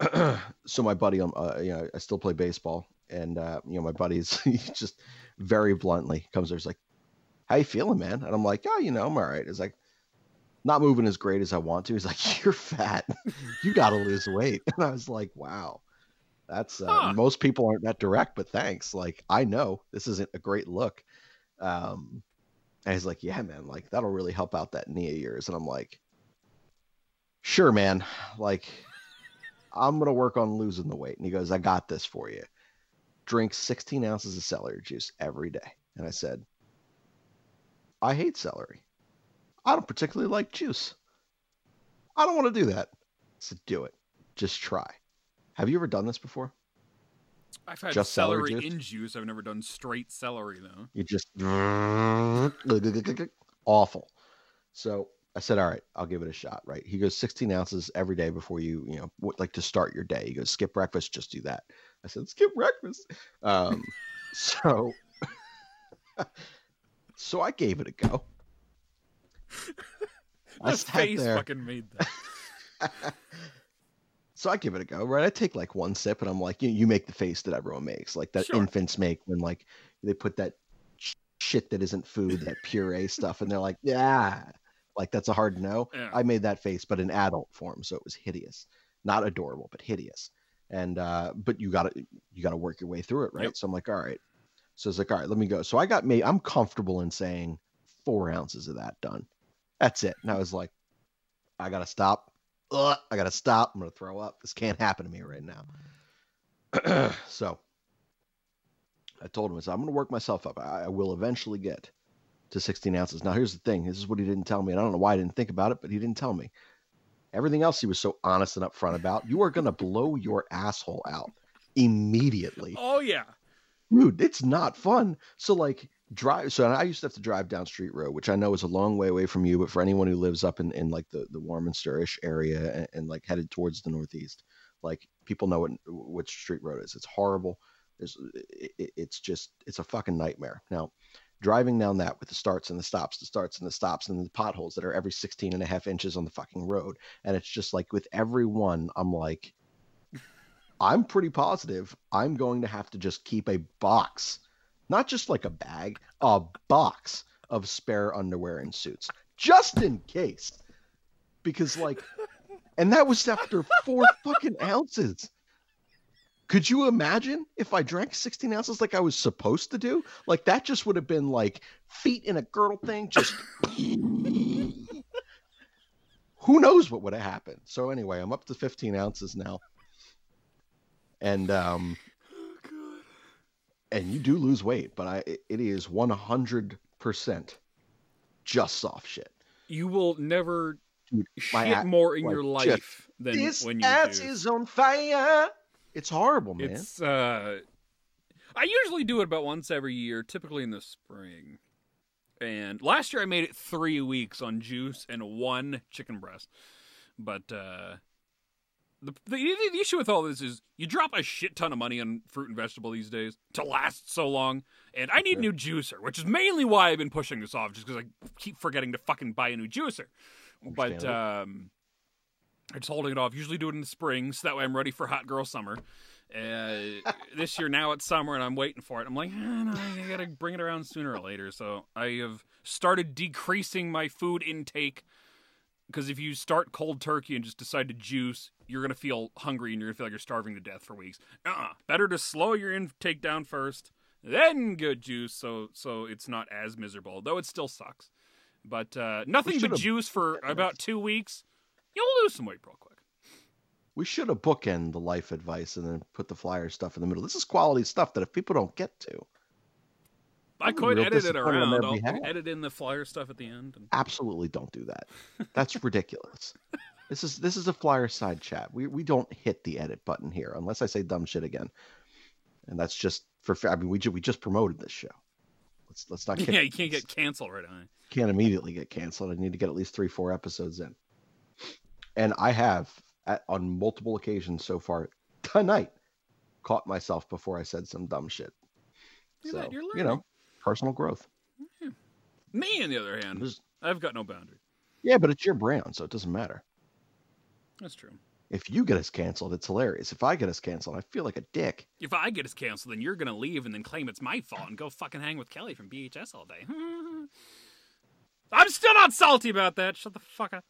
so my buddy, um, uh, you know, I still play baseball, and uh, you know, my buddy's just very bluntly comes there. He's like, "How you feeling, man?" And I'm like, "Oh, you know, I'm all right." It's like. Not moving as great as I want to. He's like, "You're fat. you got to lose weight." And I was like, "Wow, that's uh, Huh. most people aren't that direct, but thanks. Like I know this isn't a great look. Um, and he's like, yeah, man, like that'll really help out that knee of yours. And I'm like, sure, man. Like I'm gonna work on losing the weight. And he goes, I got this for you. Drink 16 ounces of celery juice every day. And I said, I hate celery. I don't particularly like juice. I don't want to do that. Said, do it. Just try. Have you ever done this before? I've had Just celery celery, juice? in juice. I've never done straight celery though. You just awful. So I said, all right, I'll give it a shot. Right. He goes 16 ounces every day before you, you know, like to start your day. He goes, skip breakfast, just do that. I said, skip breakfast. Um, so, so I gave it a go. I The face there. fucking made that. So I give it a go, right? I take like one sip and I'm like, you, you make the face that everyone makes, like that Sure. infants make when like they put that sh- shit that isn't food, that puree stuff, and they're like, yeah, like that's a hard no. Yeah. I made that face, but in adult form, so it was hideous, not adorable, but hideous. And uh, but you gotta you gotta work your way through it, right? Yep. So I'm like, all right. So it's like, all right, let me go. So I got me, I'm comfortable in saying four ounces of that done. That's it. And I was like, I gotta stop. Ugh, I gotta stop. I'm gonna throw up. This can't happen to me right now. so I told him, I said, I'm gonna work myself up. I, I will eventually get to 16 ounces. Now here's the thing. This is what he didn't tell me, and I don't know why I didn't think about it, but he didn't tell me. Everything else he was so honest and upfront about. You are gonna blow your asshole out immediately Oh yeah. It's not fun. So like drive. So I used to have to drive down Street Road, which I know is a long way away from you, but for anyone who lives up in, in like the the Warminster-ish area and, and like headed towards the northeast, like people know what what Street Road is. It's horrible. There's it, it- it's just it's a fucking nightmare. Now driving down that with the starts and the stops, the starts and the stops and the potholes that are every 16 and a half inches on the fucking road. And it's just like with every one, I'm like, I'm pretty positive I'm going to have to just keep a box, not just like a bag, a box of spare underwear and suits, just in case. Because, like, and that was after four fucking ounces. Could you imagine if I drank 16 ounces like I was supposed to do? Like, that just would have been like feet in a girdle thing, just. Who knows what would have happened? So, anyway, I'm up to 15 ounces now and um and you do lose weight but i it- is 100% just soft shit You will never Dude, shit more in like, your life than this when you ass do. is on fire it's horrible man It's uh I usually do it about once every year, typically in the spring. And last year I made it 3 weeks on juice and one chicken breast. But uh the, the the issue with all this is you drop a shit ton of money on fruit and vegetable these days to last so long, and I need a new juicer, which is mainly why I've been pushing this off, just because I keep forgetting to fucking buy a new juicer. But um, I'm just holding it off. Usually do it in the spring, so that way I'm ready for hot girl summer. Uh, this year now it's summer and I'm waiting for it. I'm like, eh, no, I gotta bring it around sooner or later. So I have started decreasing my food intake because if you start cold turkey and just decide to juice, you're gonna feel hungry and you're gonna feel like you're starving to death for weeks. Uh-uh. Better to slow your intake down first, then good juice, so so it's not as miserable. Though it still sucks. But uh, nothing but juice for about two weeks, you'll lose some weight real quick. We should have bookend the life advice and then put the flyer stuff in the middle. This is quality stuff that if people don't get to, I could edit it around. I'll edit in the flyer stuff at the end. And... absolutely don't do that. That's ridiculous. This is this is a flyer side chat. We we don't hit the edit button here unless I say dumb shit again, and that's just for. I mean, we ju- we just promoted this show. Let's let's not Yeah, you can't get canceled right on. can't immediately get canceled. I need to get at least three, four episodes in. And I have, at, on multiple occasions so far tonight, caught myself before I said some dumb shit. You're so, not- you know, personal growth. Me, on the other hand, I've got no boundary. yeah, but it's your brand, so it doesn't matter. That's true. If you get us canceled, it's hilarious. If I get us canceled, I feel like a dick. If I get us canceled, then you're gonna leave and then claim it's my fault and go fucking hang with Kelly from BHS all day. I'm still not salty about that. Shut the fuck up.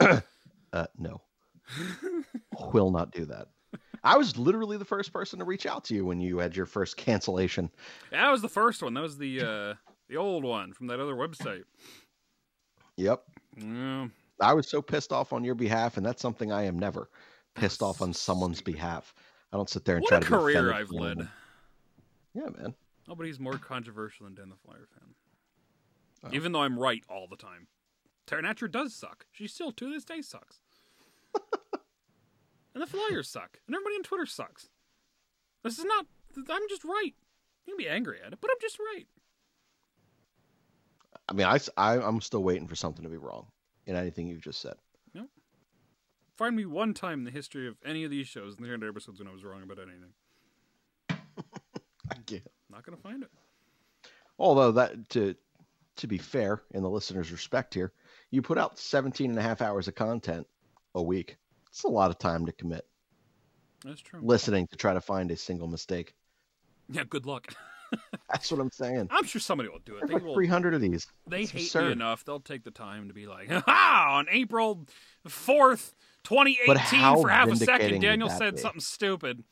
Uh, no, will not do that. I was literally the first person to reach out to you when you had your first cancellation. That was the first one. That was the uh, the old one from that other website. Yep, Yeah. I was so pissed off on your behalf, and that's something I am never pissed off on someone's behalf. I don't sit there and What try a to be career I've led. Yeah, man. Oh, Nobody's more controversial than Dan the Flyer fan. Oh. Even though I'm right all the time. Tara does suck. She still to this day sucks. and the Flyers suck. And everybody on Twitter sucks. This is not. I'm just right. You can be angry at it, but I'm just right. I mean, I, I I'm still waiting for something to be wrong in anything you've just said. No, find me one time in the history of any of these shows in the 100 episodes when I was wrong about anything. I can't. Not gonna find it. Although that to to be fair, in the listener's respect here, you put out 17 and a half hours of content a week. It's a lot of time to commit That's true. listening to try to find a single mistake. Yeah, good luck. That's what I'm saying. I'm sure somebody will do it. There's They like will. 300 of these. They It's hate absurd. me enough. They'll take the time to be like, "Ha! On April fourth, 2018, for half a second, Daniel said be? something stupid."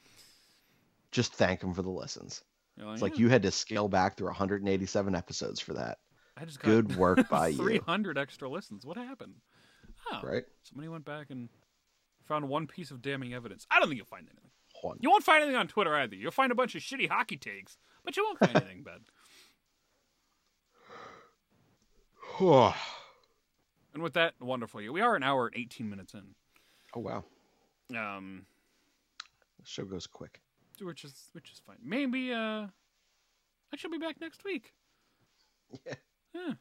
Just thank him for the lessons. It's like you had to scale back through 187 episodes for that. I just got Good work by you. 300 extra listens. What happened? Oh, Right? somebody went back and found one piece of damning evidence. I don't think you'll find anything. One. You won't find anything on Twitter either. You'll find a bunch of shitty hockey takes, but you won't find anything bad. And with that, wonderful. We are an hour and 18 minutes in. Oh wow. Um, The show goes quick. which is which is fine. Maybe uh I should be back next week. Yeah. Yeah.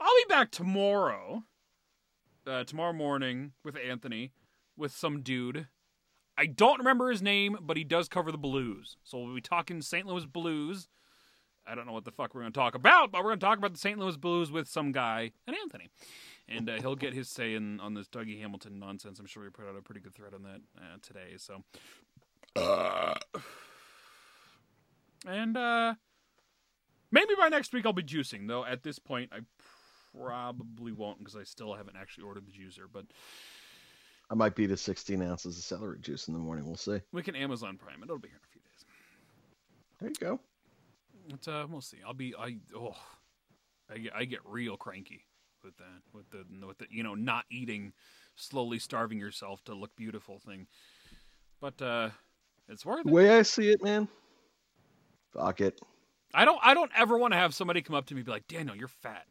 I'll be back tomorrow. Uh tomorrow morning with Anthony with some dude. I don't remember his name, but he does cover the blues. So we'll be talking St. Louis Blues. I don't know what the fuck we're going to talk about, but we're going to talk about the St. Louis Blues with some guy and Anthony. And uh, he'll get his say in on this Dougie Hamilton nonsense. I'm sure we put out a pretty good thread on that uh, today. So Uh. and uh maybe by next week I'll be juicing, though at this point I probably won't because I still haven't actually ordered the juicer, but I might be to 16 ounces of celery juice in the morning. We'll see. we can Amazon Prime it. It'll be here in a few days. There you go. But uh we'll see. I'll be I oh I get I get real cranky with that with the with the you know not eating slowly starving yourself to look beautiful thing. But uh it's worth The way I see it, man. Fuck it. I don't I don't ever want to have somebody come up to me and be like, "Daniel, you're fat."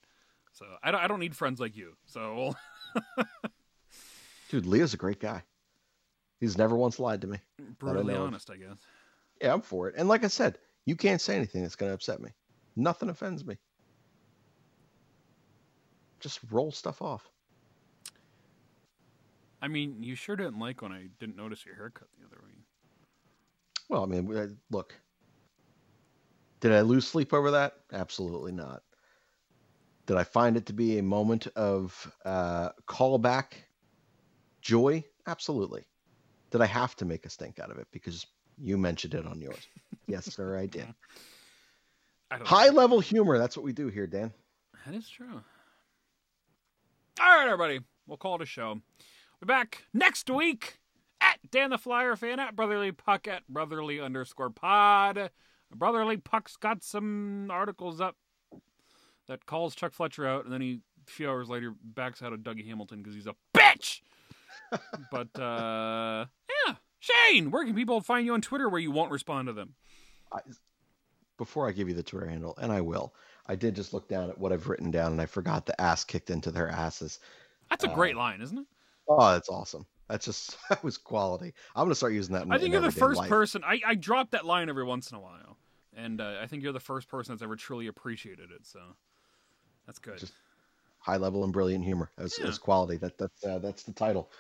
So I don't I don't need friends like you. So Dude, Leo's a great guy. He's never once lied to me. brutally of. honest, I guess. Yeah, I'm for it. And like I said, you can't say anything that's going to upset me. Nothing offends me. Just roll stuff off. I mean, you sure didn't like when I didn't notice your haircut the other week. Well, I mean, look. Did I lose sleep over that? Absolutely not. Did I find it to be a moment of uh, callback joy? Absolutely. Did I have to make a stink out of it because you mentioned it on yours? yes, sir, I did. I High level humor. That's what we do here, Dan. That is true. All right, everybody. We'll call it a show. We're back next week at Dan the Flyer fan at Brotherly Puck at Brotherly underscore pod. Brotherly Puck's got some articles up that calls Chuck Fletcher out, and then he a few hours later backs out of Dougie Hamilton because he's a bitch. But uh, yeah, Shane, where can people find you on Twitter where you won't respond to them? I, before I give you the Twitter handle, and I will, I did just look down at what I've written down, and I forgot the ass kicked into their asses. That's a great line, isn't it? Oh, that's awesome. That's just that was quality. I'm gonna start using that. In, I think in you're the first life. person. I, I drop that line every once in a while, and uh, I think you're the first person that's ever truly appreciated it. So that's good. Just- high level and brilliant humor as, Yeah. as quality. That that's uh, that's the title.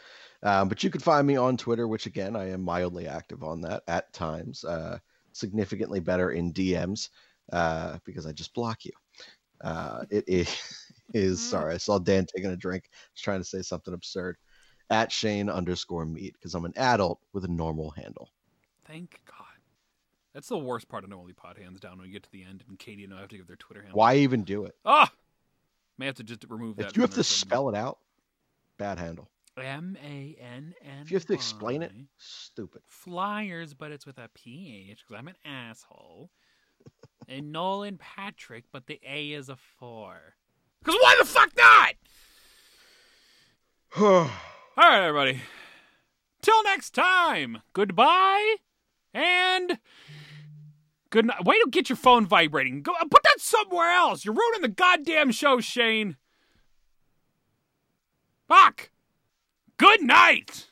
Um, but you can find me on Twitter, which again I am mildly active on that at times. Uh, significantly better in DMs uh, because I just block you. Uh, it is, is sorry. I saw Dan taking a drink. I was trying to say something absurd. At Shane underscore meat because I'm an adult with a normal handle. Thank God. That's the worst part of No Only Pod, hands down. When we get to the end, and Katie and I have to give their Twitter handle. Why even do it? Ah, may have to just remove that. If you have to spell it out, bad handle. M A N N. If you have to explain it, stupid. Flyers, but it's with a PH because I'm an asshole. and Nolan Patrick, but the A is a four. Because why the fuck not? All right, everybody. Till next time. Goodbye and good night. Wait to get your phone vibrating. Go uh, put that somewhere else. You're ruining the goddamn show, Shane. Fuck. Good night.